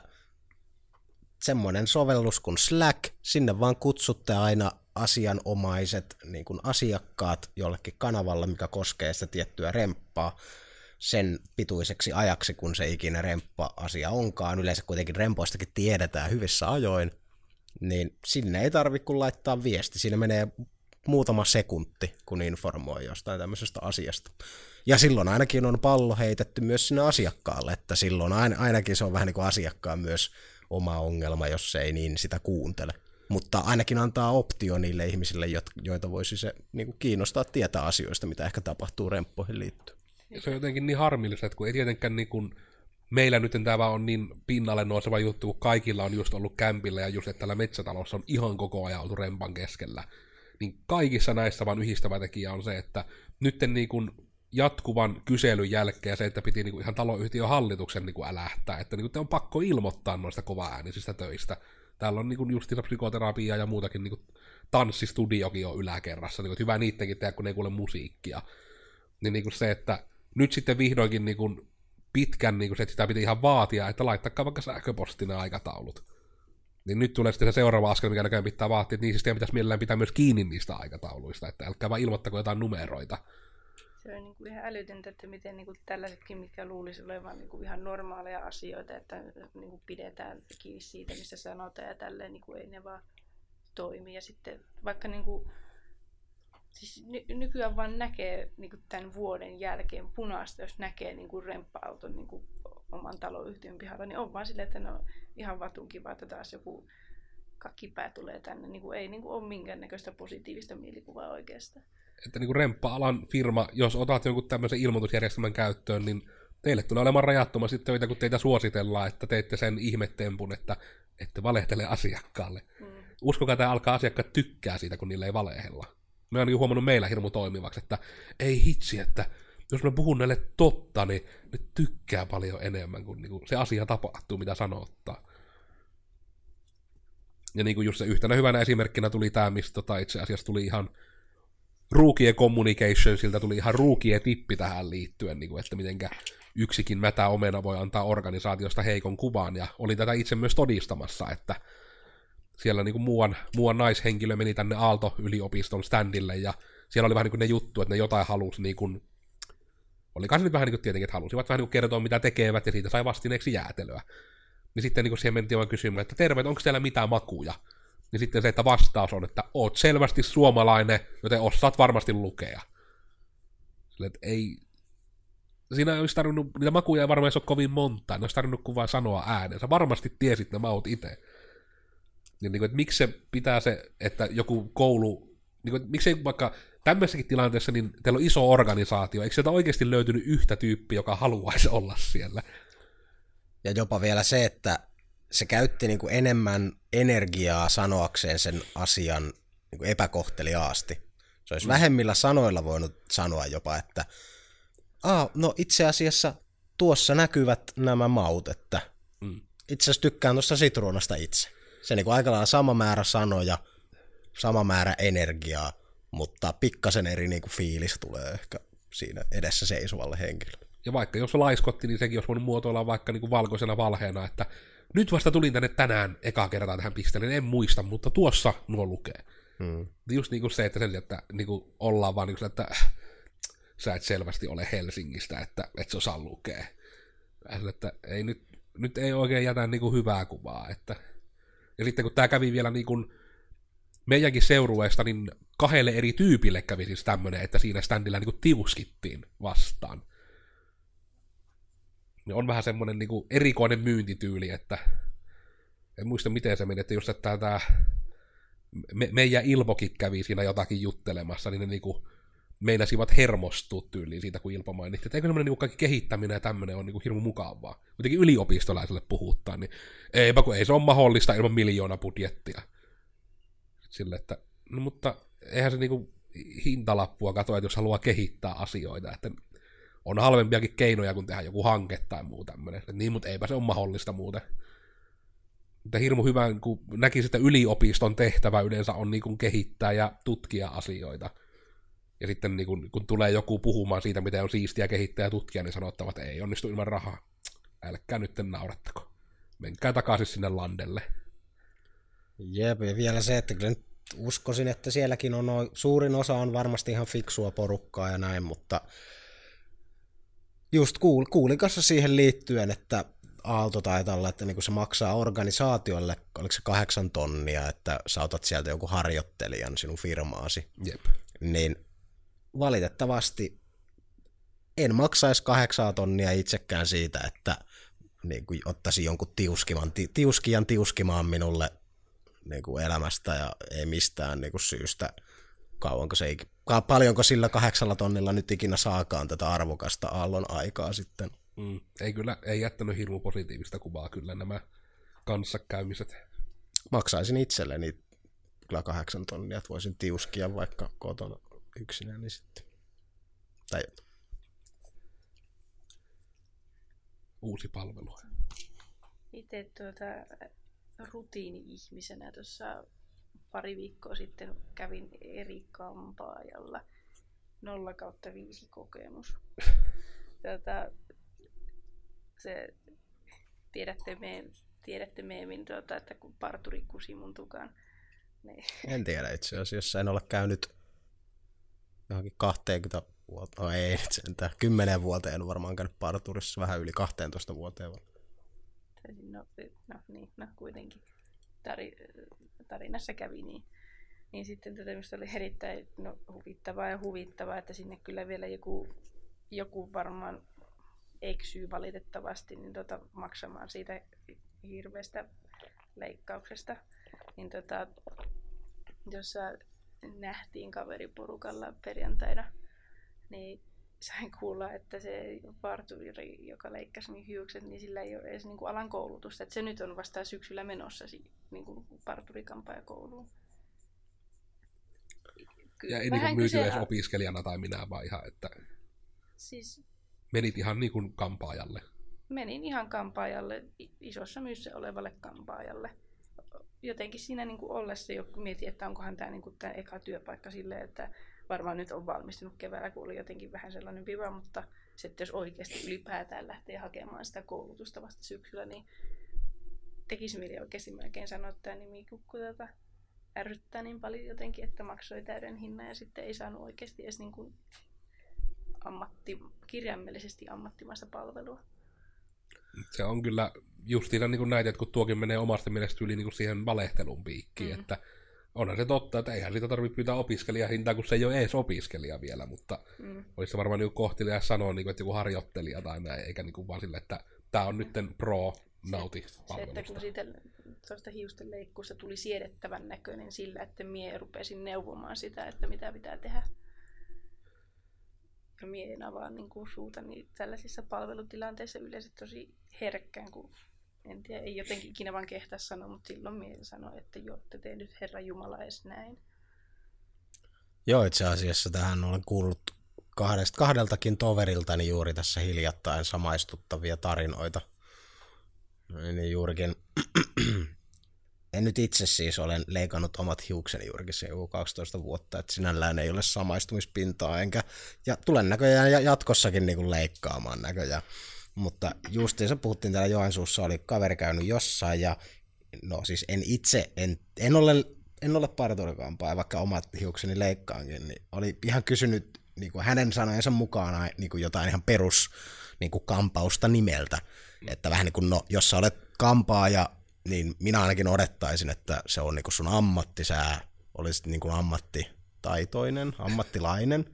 semmoinen sovellus kuin Slack, sinne vaan kutsutte aina asianomaiset niin kuin asiakkaat jollekin kanavalla, mikä koskee sitä tiettyä remppaa, sen pituiseksi ajaksi, kun se ikinä remppa-asia onkaan. Yleensä kuitenkin rempoistakin tiedetään hyvissä ajoin, niin sinne ei tarvitse kun laittaa viesti. Siinä menee muutama sekunti, kun informoi jostain tämmöisestä asiasta. Ja silloin ainakin on pallo heitetty myös sinne asiakkaalle, että silloin ainakin se on vähän niin kuin asiakkaan myös oma ongelma, jos se ei niin sitä kuuntele. Mutta ainakin antaa optio niille ihmisille, joita voisi se niin kuin kiinnostaa tietää asioista, mitä ehkä tapahtuu remppoihin liittyen. Se on jotenkin niin harmillista, että kun ei tietenkään niin kuin meillä nyt tämä on niin pinnalle nouseva juttu, kun kaikilla on just ollut kämpillä ja just, että tällä metsätalossa on ihan koko ajan oltu rempan keskellä. Niin kaikissa näissä vaan yhdistävä tekijä on se, että nyt niin kuin jatkuvan kyselyn jälkeen se, että piti niin kuin ihan taloyhtiön hallituksen niin kuin älähtää, että niin kuin te on pakko ilmoittaa noista kova-äänisistä töistä. Täällä on niin kuin justiinsa psykoterapiaa ja muutakin niin kuin tanssistudiokin on yläkerrassa, niin kuin, hyvä niidenkin tehdä, kun ne ei kuule musiikkia. Niin, niin kuin se, että nyt sitten vihdoinkin niin kuin pitkän niin kuin se, että sitä piti ihan vaatia, että laittakaa vaikka sähköpostina aikataulut. Niin nyt tulee sitten se seuraava askel, mikä näköjään pitää vaatia, että niin siis pitäisi mielellään pitää myös kiinni niistä aikatauluista, että älkää vaan ilmoittako jotain numeroita. Se on niin kuin ihan älytöntä, että miten niin kuin tällaisetkin, mitkä luulisi olevan niin kuin ihan normaaleja asioita, että niin kuin pidetään kiinni siitä, missä sanotaan ja tälleen, niin kuin ei ne vaan toimi. Ja sitten vaikka niin kuin, siis ny- nykyään vaan näkee niin kuin tämän vuoden jälkeen punaista, jos näkee niin kuin remppa-auton niin kuin oman taloyhtiön pihalla, niin on vaan silleen, että no ihan vatun kiva, että taas joku kakkipää tulee tänne. Niin kuin ei niin kuin ole minkäännäköistä positiivista mielikuvaa oikeastaan että niin kuin remppa-alan firma, jos otat jonkun tämmöisen ilmoitusjärjestelmän käyttöön, niin teille tulee olemaan rajattomasti töitä, kun teitä suositellaan, että teette sen ihmetempun, että ette valehtele asiakkaalle. Mm. Uskokaa, että alkaa asiakkaat tykkää siitä, kun niille ei valehella. Mä oon niin huomannut meillä hirmu toimivaksi, että ei hitsi, että jos mä puhun näille totta, niin ne tykkää paljon enemmän, kuin se asia tapahtuu, mitä sanottaa. Ja niin kuin just se yhtenä hyvänä esimerkkinä tuli tämä, mistä tota itse asiassa tuli ihan Ruukien Communicationsilta tuli ihan ruukien tippi tähän liittyen, niin kuin, että mitenkä yksikin mätä omena voi antaa organisaatiosta heikon kuvan, ja olin tätä itse myös todistamassa, että siellä niin kuin muuan, muuan naishenkilö meni tänne Aalto-yliopiston standille, ja siellä oli vähän niin kuin ne juttu, että ne jotain halusi niin kuin, kai se nyt vähän niin kuin tietenkin, että halusivat vähän niin kuin kertoa, mitä tekevät, ja siitä sai vastineeksi jäätelöä. Niin sitten niin kuin siihen mentiin vaan kysymään, että terve, onko siellä mitään makuja? niin sitten se, että vastaus on, että oot selvästi suomalainen, joten osaat varmasti lukea. Sille, että ei... Siinä olisi tarvinnut, niitä makuja ei varmaan ole kovin monta, ne olisi tarvinnut kuvaa sanoa ääneen. Sä varmasti tiesit ne maut itse. Niin, niin kuin, että miksi se pitää se, että joku koulu, niin kuin, miksei vaikka tämmöisessäkin tilanteessa, niin teillä on iso organisaatio, eikö sieltä oikeasti löytynyt yhtä tyyppiä, joka haluaisi olla siellä? Ja jopa vielä se, että se käytti niin kuin enemmän energiaa sanoakseen sen asian niin kuin epäkohteliaasti. Se olisi mm. vähemmillä sanoilla voinut sanoa jopa, että Aa, no itse asiassa tuossa näkyvät nämä maut, että mm. itse asiassa tykkään tuosta sitruunasta itse. Se niin kuin aika lailla sama määrä sanoja, sama määrä energiaa, mutta pikkasen eri niin kuin fiilis tulee ehkä siinä edessä seisovalle henkilölle. Ja vaikka jos laiskotti, niin sekin olisi voinut muotoilla vaikka niin kuin valkoisena valheena, että nyt vasta tulin tänne tänään eka kertaa tähän pisteelle, en muista, mutta tuossa nuo lukee. Hmm. Just niin kuin se, että, sen, että niin kuin ollaan vaan niin kuin, että äh, sä et selvästi ole Helsingistä, että et sä osaa lukea. Että ei nyt, nyt ei oikein jätä niin kuin hyvää kuvaa. Että... Ja sitten kun tämä kävi vielä niin kuin meidänkin seurueesta, niin kahdelle eri tyypille kävi siis tämmöinen, että siinä standilla niin kuin tiuskittiin vastaan. Niin on vähän semmoinen niin kuin erikoinen myyntityyli, että en muista miten se meni, että just että tämä me, meidän Ilpokin kävi siinä jotakin juttelemassa, niin ne niin kuin meinasivat hermostua tyyliin siitä, kun Ilpo mainitsi, että eikö semmoinen niin kaikki kehittäminen ja tämmöinen on niin kuin mukavaa. Kuitenkin yliopistolaiselle puhuttaa, niin eipä kun ei se ole mahdollista ilman miljoona budjettia. Sille, että, no mutta eihän se niin kuin hintalappua katoa, että jos haluaa kehittää asioita, että on halvempiakin keinoja kuin tehdä joku hanke tai muu tämmöinen. Niin, mutta eipä se ole mahdollista muuten. Mutta hirmu hyvä, kun näki että yliopiston tehtävä yleensä on niin kuin kehittää ja tutkia asioita. Ja sitten niin kun, kun tulee joku puhumaan siitä, miten on siistiä kehittää ja tutkia, niin sanottavat, että ei onnistu ilman rahaa. Älkää nyt naurettako. Menkää takaisin sinne landelle. Jep, ja vielä se, että kyllä uskoisin, että sielläkin on, suurin osa on varmasti ihan fiksua porukkaa ja näin, mutta just kuul, kuulin kanssa siihen liittyen, että Aalto taitaa olla, että niinku se maksaa organisaatiolle, oliko se kahdeksan tonnia, että sä otat sieltä joku harjoittelijan sinun firmaasi. Jep. Niin valitettavasti en maksaisi kahdeksaa tonnia itsekään siitä, että niin kuin ottaisi jonkun tiuskiman, ti, tiuskijan tiuskimaan minulle niin kuin elämästä ja ei mistään niin kuin syystä kauanko se ei, paljonko sillä kahdeksalla tonnilla nyt ikinä saakaan tätä arvokasta aallon aikaa sitten. Mm, ei kyllä, ei jättänyt hirmu positiivista kuvaa kyllä nämä kanssakäymiset. Maksaisin itselleni kyllä kahdeksan tonnia, että voisin tiuskia vaikka kotona yksinään, niin sitten. Tai Uusi palvelu. Itse tuota, rutiini-ihmisenä tuossa pari viikkoa sitten kävin eri kampaajalla 0 kautta 5 kokemus. Tuota, se, tiedätte, me, tiedätte meemin, tuota, että kun parturi kusi mun tukan. Niin. En tiedä itse asiassa, en ole käynyt johonkin 20 vuotta, no ei sentään, 10 vuoteen en varmaan käynyt parturissa, vähän yli 12 vuoteen. No, no niin, no kuitenkin tari, tarinassa kävi niin. Niin sitten tätä minusta oli erittäin no, huvittavaa ja huvittavaa, että sinne kyllä vielä joku, joku varmaan eksyy valitettavasti niin tota, maksamaan siitä hirveästä leikkauksesta. Niin tota, jossa nähtiin kaveriporukalla perjantaina, niin sain kuulla, että se parturi, joka leikkasi niin hiukset, niin sillä ei ole edes niin kuin alan koulutusta. Että se nyt on vasta syksyllä menossa niin kuin parturikampaajakouluun. Ja ei niin myyty edes opiskelijana tai minä, vaan ihan, että siis... menit ihan niin kuin kampaajalle. Menin ihan kampaajalle, isossa myyssä olevalle kampaajalle. Jotenkin siinä niin kuin ollessa jo mietin, että onkohan tämä, niin kuin, tämä eka työpaikka silleen, että varmaan nyt on valmistunut keväällä, kun oli jotenkin vähän sellainen viva, mutta sitten jos oikeasti ylipäätään lähtee hakemaan sitä koulutusta vasta syksyllä, niin tekisi mieli oikeasti melkein sanoa että tämä nimikukku tätä ärsyttää niin paljon jotenkin, että maksoi täyden hinnan ja sitten ei saanut oikeasti edes niin kuin ammatti, kirjaimellisesti ammattimaista palvelua. Se on kyllä justiina niin kuin näitä, että kun tuokin menee omasta mielestä yli niin kuin siihen valehtelun piikkiin, mm. että onhan se totta, että eihän siitä tarvitse pyytää opiskelijahintaa, kun se ei ole edes opiskelija vielä, mutta mm. olisi se varmaan niin kohtelias sanoa, niin kuin, että joku harjoittelija tai näin, eikä niin kuin vaan sille, että tämä on nyt pro, nauti se, se, että kun siitä tuosta hiusten leikkuusta tuli siedettävän näköinen sillä, että mie rupesin neuvomaan sitä, että mitä pitää tehdä. Ja mie en avaa niin kuin suuta, niin tällaisissa palvelutilanteissa yleensä tosi herkkään, kun en tiedä, ei jotenkin ikinä vaan kehtaa sanoa, mutta silloin minä sanoin, että joo, te tee nyt Herra Jumala edes näin. Joo, itse asiassa tähän olen kuullut kahdesta, kahdeltakin toveriltani juuri tässä hiljattain samaistuttavia tarinoita. Niin juurikin, en nyt itse siis olen leikannut omat hiukseni juurikin se joku 12 vuotta, että sinällään ei ole samaistumispintaa, enkä, ja tulen näköjään jatkossakin niin kuin leikkaamaan näköjään. Mutta justiinsa puhuttiin täällä Joensuussa, oli kaveri käynyt jossain ja no siis en itse, en, en ole, en ole parturikampaa, vaikka omat hiukseni leikkaankin, niin oli ihan kysynyt niin kuin hänen sanojensa mukaan niin kuin jotain ihan perus niin kuin kampausta nimeltä. Että vähän niin kuin, no, jos sä olet kampaaja, niin minä ainakin odottaisin, että se on niin kuin sun ammatti, sä olisit niin kuin ammattitaitoinen, ammattilainen.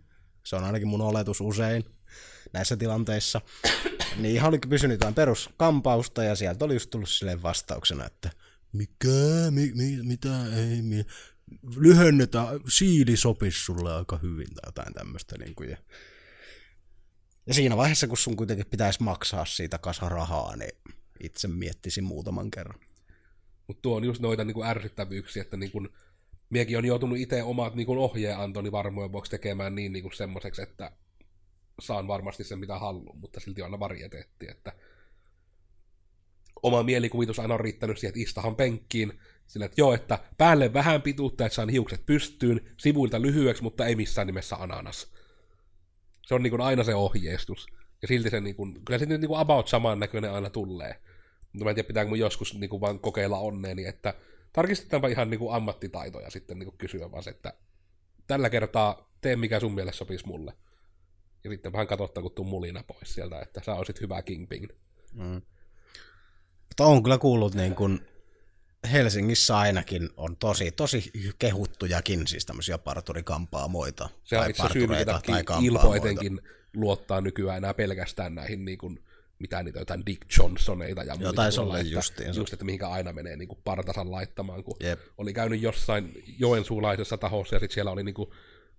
Se on ainakin mun oletus usein näissä tilanteissa. Niin ihan oli pysynyt jotain peruskampausta ja sieltä oli just tullut silleen vastauksena, että mikä, mi, mi, mitä, ei, mi, lyhennetä, siili sopisi sulle aika hyvin tai jotain tämmöistä. Niin kuin, ja, ja siinä vaiheessa, kun sun kuitenkin pitäisi maksaa siitä kasa rahaa, niin itse miettisin muutaman kerran. Mutta tuo on just noita niin kuin ärsyttävyyksiä, että niin kuin, miekin on joutunut itse omat niin kuin ohjeenantoni varmojen vuoksi tekemään niin, niin kuin semmoiseksi, että saan varmasti sen mitä haluan, mutta silti aina varieteetti, että oma mielikuvitus aina on riittänyt siihen, että istahan penkkiin, sillä että joo, että päälle vähän pituutta, että saan hiukset pystyyn, sivuilta lyhyeksi, mutta ei missään nimessä ananas. Se on niin kuin aina se ohjeistus. Ja silti se, niin kuin, kyllä se nyt niin kuin about saman näköinen aina tulee. Mutta mä en tiedä, pitääkö mun joskus niin kuin vaan kokeilla onneeni, että tarkistetaanpa ihan niin kuin ammattitaitoja sitten niin kuin kysyä vaan se, että tällä kertaa tee mikä sun mielestä sopisi mulle. Ja sitten vähän katsottaa, kun tuu mulina pois sieltä, että sä olisit hyvä kingping. Mm. Mutta on kyllä kuullut niin kuin Helsingissä ainakin on tosi, tosi kehuttujakin siis tämmöisiä parturikampaamoita. Se on itse syy, minkä Ilpo etenkin luottaa nykyään enää pelkästään näihin niin kuin, mitä niitä jotain Dick Johnsoneita ja muita. Jotain olla, että, justiinsa. Just, että mihinkä aina menee niin kuin partasan laittamaan, kun Jep. oli käynyt jossain joensuulaisessa tahossa ja sitten siellä oli niin kuin,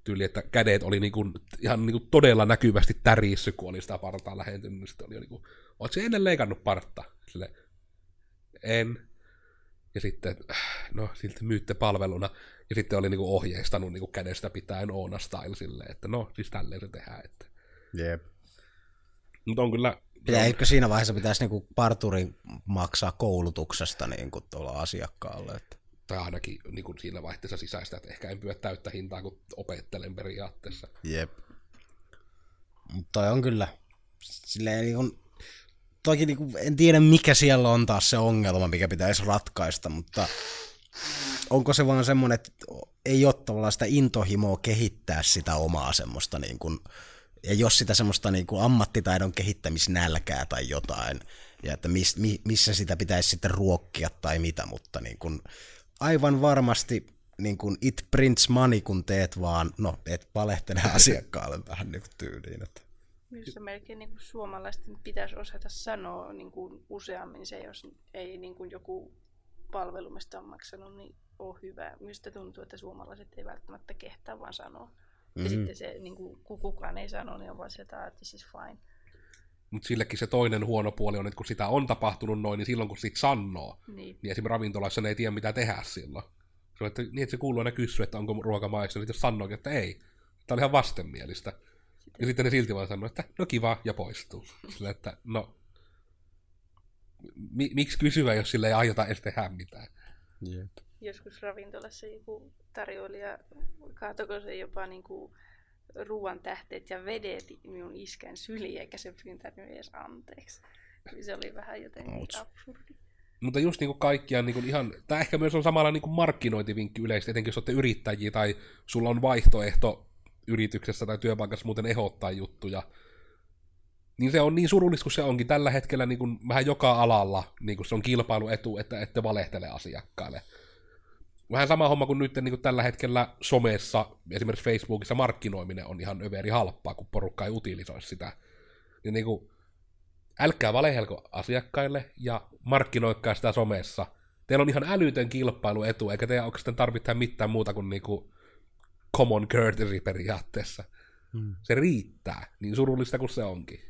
tyyli, että kädet oli niin kuin, ihan niin kuin todella näkyvästi tärissy, kun oli sitä partaa lähentynyt, niin sitten oli niin kuin, oot se ennen leikannut partta? Sille, en. Ja sitten, no silti myytte palveluna. Ja sitten oli niinku ohjeistanut niinku kädestä pitäen Oona Style silleen, että no, siis tälleen se tehdään. Että. Jep. Mutta on kyllä... Eikö siinä vaiheessa pitäisi niinku parturin maksaa koulutuksesta niinku tuolla asiakkaalle? Että... Tai ainakin niinku siinä vaiheessa sisäistä, että ehkä en pyydä täyttä hintaa, kun opettelen periaatteessa. Jep. Mutta on kyllä silleen niin kun toki niin kuin, en tiedä mikä siellä on taas se ongelma, mikä pitäisi ratkaista, mutta onko se vaan semmoinen, että ei ole tavallaan sitä intohimoa kehittää sitä omaa semmoista niin kuin, ja jos sitä semmoista niin kuin ammattitaidon kehittämisnälkää tai jotain, ja että mis, mi, missä sitä pitäisi sitten ruokkia tai mitä, mutta niin kuin, aivan varmasti niin kuin it prints money, kun teet vaan, no, et valehtele asiakkaalle vähän niin kuin tyyliin. Että. Minusta melkein niin kuin suomalaisten pitäisi osata sanoa niin kuin useammin se, jos ei niin kuin joku palvelu, mistä on maksanut, niin ole hyvä. Minusta tuntuu, että suomalaiset ei välttämättä kehtaa vaan sanoa. Mm-hmm. Ja sitten se, niin kuin, kun kukaan ei sano, niin on vaan se, että this is fine. Mutta sillekin se toinen huono puoli on, että kun sitä on tapahtunut noin, niin silloin kun siitä sanoo, niin, niin esimerkiksi ravintolassa ne ei tiedä mitä tehdä silloin. Se on, että, niin, että se kuuluu aina kysyä, että onko ruoka maistunut, jos sanookin, että ei. Tämä oli ihan vastenmielistä. Ja sitten ne silti vaan sanoo, että no kiva, ja poistuu. Sillä, että no, mi- miksi kysyä, jos sille ei aiota edes tehdä mitään? Jep. Joskus ravintolassa joku tarjoilija kaatoko se jopa niin kuin ruoan tähteet ja vedet minun iskän syliin, eikä se pyyntänyt edes anteeksi. Se oli vähän jotenkin Outs. absurdi. Mutta just niin kuin kaikkiaan niin kuin ihan, tämä ehkä myös on samalla niin kuin markkinointivinkki yleisesti, etenkin jos olette yrittäjiä tai sulla on vaihtoehto yrityksessä tai työpaikassa muuten ehdottaa juttuja, niin se on niin surullista kuin se onkin tällä hetkellä niin kuin vähän joka alalla, niin kuin se on kilpailuetu, että ette valehtele asiakkaille. Vähän sama homma kuin nyt niin kuin tällä hetkellä somessa, esimerkiksi Facebookissa markkinoiminen on ihan överi halppaa, kun porukka ei utilisoi sitä. Niin, niin kuin, älkää valehelko asiakkaille ja markkinoikkaa sitä somessa. Teillä on ihan älytön kilpailuetu, eikä teidän oikeastaan tarvitse mitään muuta kuin, niin kuin common courtesy periaatteessa. Hmm. Se riittää, niin surullista kuin se onkin.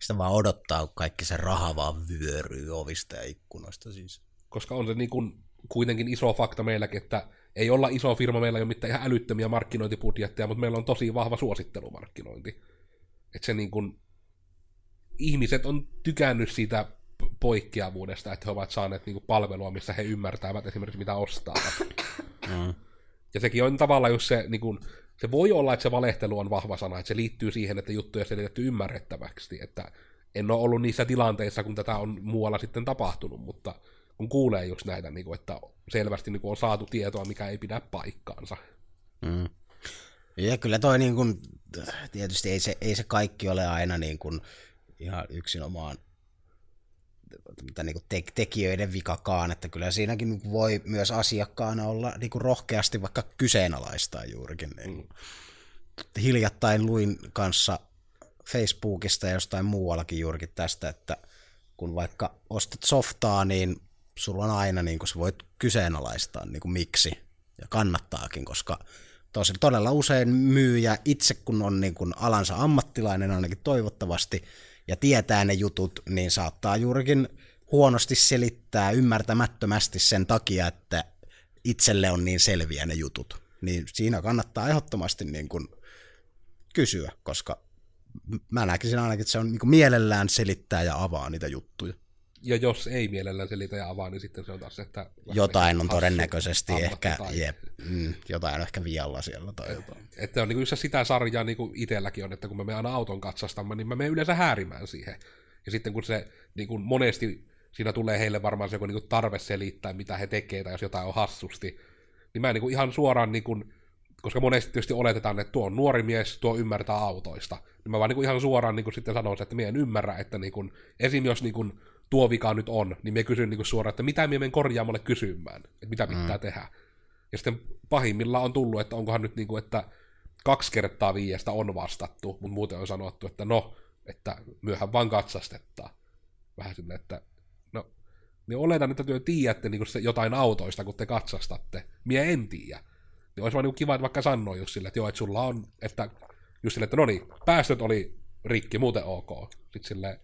Sitä vaan odottaa, kun kaikki se raha vaan vyöryy ovista ja ikkunoista siis. Koska on se niin kuin kuitenkin iso fakta meilläkin, että ei olla iso firma, meillä ei ole mitään ihan älyttömiä markkinointibudjetteja, mutta meillä on tosi vahva suosittelumarkkinointi. Että se niin kuin, ihmiset on tykännyt siitä poikkeavuudesta, että he ovat saaneet niin kuin palvelua, missä he ymmärtävät esimerkiksi mitä ostaa. Mm. Ja sekin on tavallaan just se, niin kun, se voi olla, että se valehtelu on vahva sana, että se liittyy siihen, että juttuja on selitetty ymmärrettäväksi, että en ole ollut niissä tilanteissa, kun tätä on muualla sitten tapahtunut, mutta kun kuulee just näitä, niin kuin, että selvästi niin kuin on saatu tietoa, mikä ei pidä paikkaansa. Mm. Ja kyllä toi niin kuin, tietysti ei se, ei se kaikki ole aina niin kuin ihan yksinomaan mitä niin te- tekijöiden vikakaan, että kyllä siinäkin niin voi myös asiakkaana olla niin kuin rohkeasti vaikka kyseenalaistaa juurikin. Niin kuin. Hiljattain luin kanssa Facebookista ja jostain muuallakin juurikin tästä, että kun vaikka ostat softaa, niin sulla on aina, niin kuin, sä voit kyseenalaistaa niin kuin miksi, ja kannattaakin, koska tosi, todella usein myyjä itse, kun on niin kuin alansa ammattilainen ainakin toivottavasti, ja tietää ne jutut, niin saattaa juurikin huonosti selittää ymmärtämättömästi sen takia, että itselle on niin selviä ne jutut. Niin siinä kannattaa ehdottomasti niin kuin kysyä, koska mä näkisin ainakin, että se on niin mielellään selittää ja avaa niitä juttuja. Ja jos ei mielellään selitä ja avaa, niin sitten se on taas, että... Jotain on todennäköisesti ehkä, jep, mm, jotain on ehkä vialla siellä tai jotain. Että on niin kuin sitä sarjaa niin kuin itselläkin on, että kun mä menen aina auton katsastamaan, niin mä menen yleensä häärimään siihen. Ja sitten kun se niin kuin monesti siinä tulee heille varmaan se joku niin kuin tarve selittää, mitä he tekee, tai jos jotain on hassusti, niin mä niin kuin ihan suoraan, niin kuin, koska monesti tietysti oletetaan, että tuo on nuori mies, tuo ymmärtää autoista, niin mä vaan niin kuin ihan suoraan niin kuin sitten sanon, että mä en ymmärrä, että niin kuin, esim. jos niin kuin, tuo vika nyt on, niin me kysyn niin suoraan, että mitä me menen korjaamolle kysymään, että mitä pitää mm. tehdä. Ja sitten pahimmillaan on tullut, että onkohan nyt niin kuin, että kaksi kertaa viiestä on vastattu, mutta muuten on sanottu, että no, että myöhän vaan katsastettaa. Vähän silleen, että no, niin oletan, että te tiedätte niin se jotain autoista, kun te katsastatte. Mie en tiedä. Niin olisi vaan niin kiva, että vaikka sanoo just sille, että joo, että sulla on, että just sille, että no niin, päästöt oli rikki, muuten ok. Sitten silleen,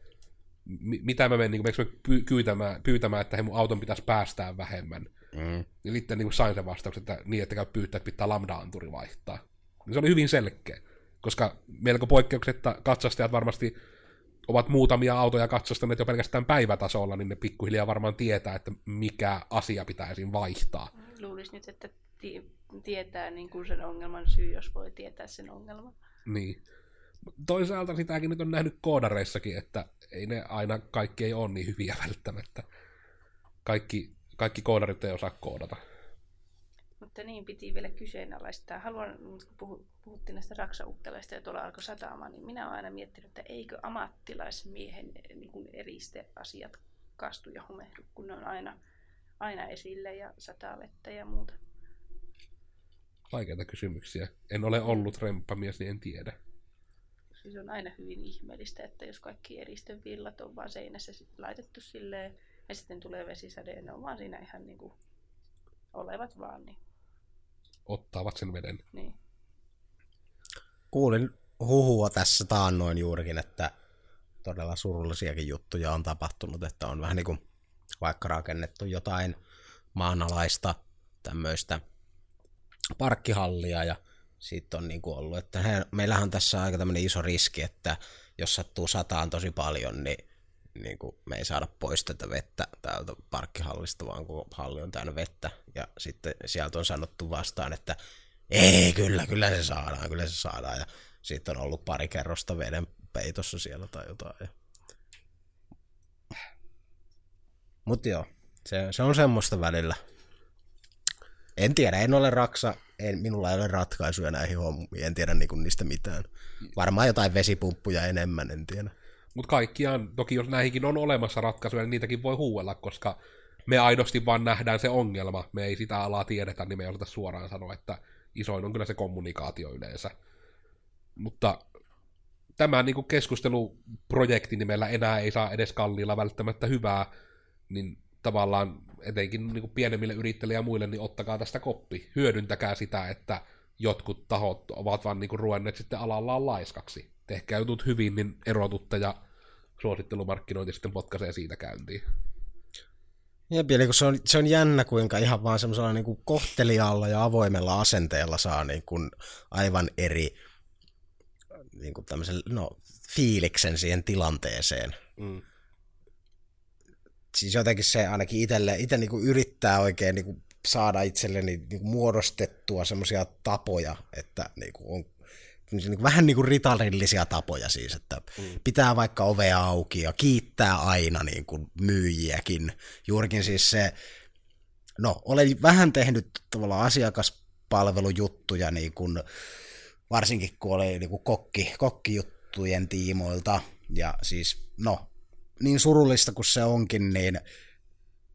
mitä mä menen, niin kuin, mä pyytämään, pyytämään, että he mun auton pitäisi päästää vähemmän. Mm. Ja sitten niin kuin sain sen vastauksen, että niin, että käy pyytää, että pitää lambda-anturi vaihtaa. Se oli hyvin selkeä, koska melko poikkeuksetta katsastajat varmasti ovat muutamia autoja katsastaneet jo pelkästään päivätasolla, niin ne pikkuhiljaa varmaan tietää, että mikä asia pitäisi vaihtaa. Luulisin nyt, että tietää niin kuin sen ongelman syy, jos voi tietää sen ongelman. Niin. Toisaalta sitäkin nyt on nähnyt koodareissakin, että ei ne aina kaikki ei ole niin hyviä välttämättä. Kaikki, kaikki koodarit ei osaa koodata. Mutta niin, piti vielä kyseenalaistaa. Haluan, kun puhuttiin näistä raksautteleista ja tuolla alkoi sataamaan, niin minä olen aina miettinyt, että eikö ammattilaismiehen niin kuin eristeasiat kastu ja humehdu, kun ne on aina, aina esille ja sataa vettä ja muuta. Vaikeita kysymyksiä. En ole ollut remppamies, niin en tiedä. Siis on aina hyvin ihmeellistä, että jos kaikki eristön villat on vaan seinässä laitettu silleen, ja sitten tulee vesisade, ja ne on vaan siinä ihan niin kuin olevat vaan. Niin. Ottavat sen veden. Niin. Kuulin huhua tässä taannoin juurikin, että todella surullisiakin juttuja on tapahtunut, että on vähän niin kuin vaikka rakennettu jotain maanalaista tämmöistä parkkihallia ja siitä on niin kuin ollut, että he, meillähän on tässä aika tämmöinen iso riski, että jos sattuu sataan tosi paljon, niin, niin kuin me ei saada pois tätä vettä täältä parkkihallista, vaan kun halli on täynnä vettä. Ja sitten sieltä on sanottu vastaan, että ei, kyllä, kyllä se saadaan, kyllä se saadaan. Ja sitten on ollut pari kerrosta veden peitossa siellä tai jotain. Ja... Mutta joo, se, se on semmoista välillä. En tiedä, en ole raksa, en, minulla ei ole ratkaisuja näihin hommiin, en tiedä niinku niistä mitään. Varmaan jotain vesipumppuja enemmän, en tiedä. Mutta kaikkiaan, toki jos näihinkin on olemassa ratkaisuja, niin niitäkin voi huuella, koska me aidosti vaan nähdään se ongelma. Me ei sitä alaa tiedetä, niin me ei osata suoraan sanoa, että isoin on kyllä se kommunikaatio yleensä. Mutta tämä niin kuin keskusteluprojekti nimellä enää ei saa edes kalliilla välttämättä hyvää, niin tavallaan etenkin niin kuin pienemmille yrittäjille ja muille, niin ottakaa tästä koppi. Hyödyntäkää sitä, että jotkut tahot ovat vaan niin kuin ruvenneet sitten alallaan laiskaksi. Tehkää jutut hyvin, niin erotutte ja suosittelumarkkinointi sitten potkaisee siitä käyntiin. Jep, eli kun se on, se on jännä, kuinka ihan vaan semmoisella niin kuin kohteliaalla ja avoimella asenteella saa niin kuin aivan eri niin kuin no, fiiliksen siihen tilanteeseen. Mm siis jotenkin se ainakin itselle, itse niin yrittää oikein niin kuin saada itselleni niin kuin muodostettua semmoisia tapoja, että niin kuin on niin kuin, vähän niin kuin ritarillisia tapoja siis, että mm. pitää vaikka ovea auki ja kiittää aina niin kuin myyjiäkin. Juurikin siis se, no olen vähän tehnyt tavallaan asiakaspalvelujuttuja niin kuin, varsinkin kun oli niin kuin kokki, kokkijuttujen tiimoilta ja siis no niin surullista kuin se onkin, niin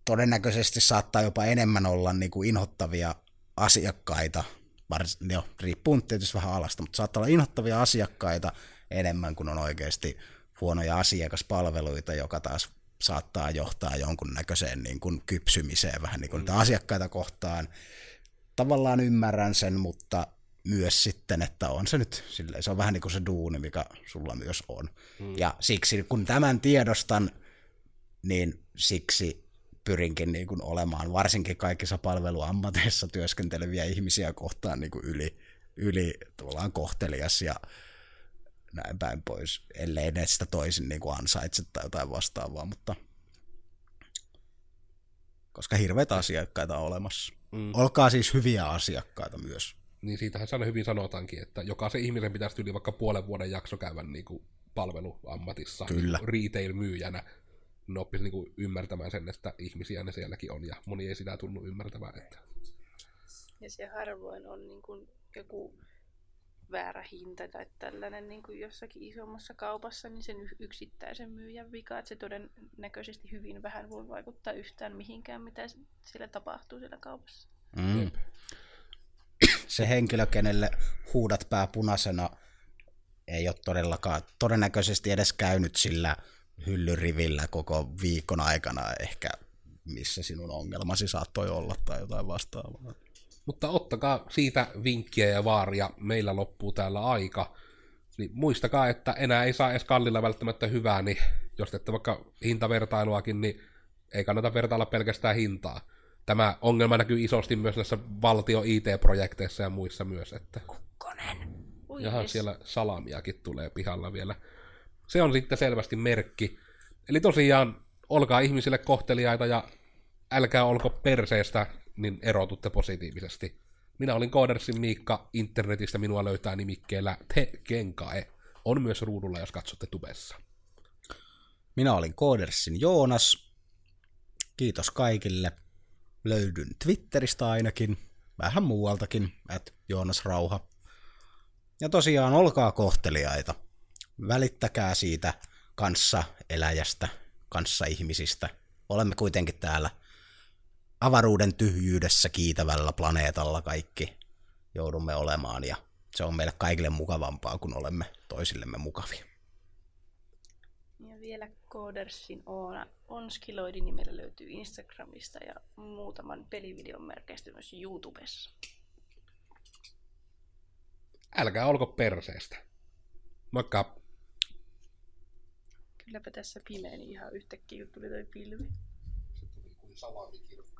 todennäköisesti saattaa jopa enemmän olla niin kuin inhottavia asiakkaita, vars, jo, riippuu tietysti vähän alasta, mutta saattaa olla inhottavia asiakkaita enemmän kuin on oikeasti huonoja asiakaspalveluita, joka taas saattaa johtaa jonkunnäköiseen niin kuin kypsymiseen vähän niin kuin mm. asiakkaita kohtaan. Tavallaan ymmärrän sen, mutta myös sitten, että on se nyt silleen, se on vähän niin kuin se duuni, mikä sulla myös on. Mm. Ja siksi, kun tämän tiedostan, niin siksi pyrinkin niin kuin olemaan varsinkin kaikissa palveluammateissa työskenteleviä ihmisiä kohtaan niin kuin yli, yli tavallaan kohtelias ja näin päin pois, ellei ne sitä toisin niin kuin ansaitse tai jotain vastaavaa, mutta koska hirveitä asiakkaita on olemassa. Mm. Olkaa siis hyviä asiakkaita myös. Niin siitähän sana hyvin sanotaankin, että jokaisen ihmisen pitäisi yli vaikka puolen vuoden jakso käydä niin kuin palveluammatissa Kyllä. Niin retail-myyjänä. Ne oppisi niin kuin ymmärtämään sen, että ihmisiä ne sielläkin on, ja moni ei sitä tunnu ymmärtämään. Että... Ja se harvoin on niin kuin joku väärä hinta tai tällainen niin kuin jossakin isommassa kaupassa, niin sen yksittäisen myyjän vika, että se todennäköisesti hyvin vähän voi vaikuttaa yhtään mihinkään, mitä siellä tapahtuu siellä kaupassa. Mm. Se henkilö, kenelle huudat pää punaisena, ei ole todellakaan todennäköisesti edes käynyt sillä hyllyrivillä koko viikon aikana ehkä, missä sinun ongelmasi saattoi olla tai jotain vastaavaa. Mutta ottakaa siitä vinkkiä ja vaaria, meillä loppuu täällä aika. Niin muistakaa, että enää ei saa edes kallilla välttämättä hyvää, niin jos teette vaikka hintavertailuakin, niin ei kannata vertailla pelkästään hintaa. Tämä ongelma näkyy isosti myös näissä valtio IT-projekteissa ja muissa myös. Että... Kukkonen. Jahan siellä salamiakin tulee pihalla vielä. Se on sitten selvästi merkki. Eli tosiaan, olkaa ihmisille kohteliaita ja älkää olko perseestä niin erotutte positiivisesti. Minä olin Koodersin Miikka, internetistä minua löytää nimikkeellä Te Kenkae. On myös ruudulla, jos katsotte tubessa. Minä olin Koodersin Joonas. Kiitos kaikille. Löydyn Twitteristä ainakin, vähän muualtakin, että Joonas Rauha. Ja tosiaan olkaa kohteliaita. Välittäkää siitä kanssa eläjästä, kanssa ihmisistä. Olemme kuitenkin täällä avaruuden tyhjyydessä kiitävällä planeetalla kaikki joudumme olemaan ja se on meille kaikille mukavampaa, kun olemme toisillemme mukavia. Ja vielä Codersin Oona Onskiloidi nimellä löytyy Instagramista ja muutaman pelivideon merkeistä myös YouTubessa. Älkää olko perseestä. Moikka! Kylläpä tässä pimeä, niin ihan yhtäkkiä tuli toi pilvi. Se tuli kuin salamikirkka.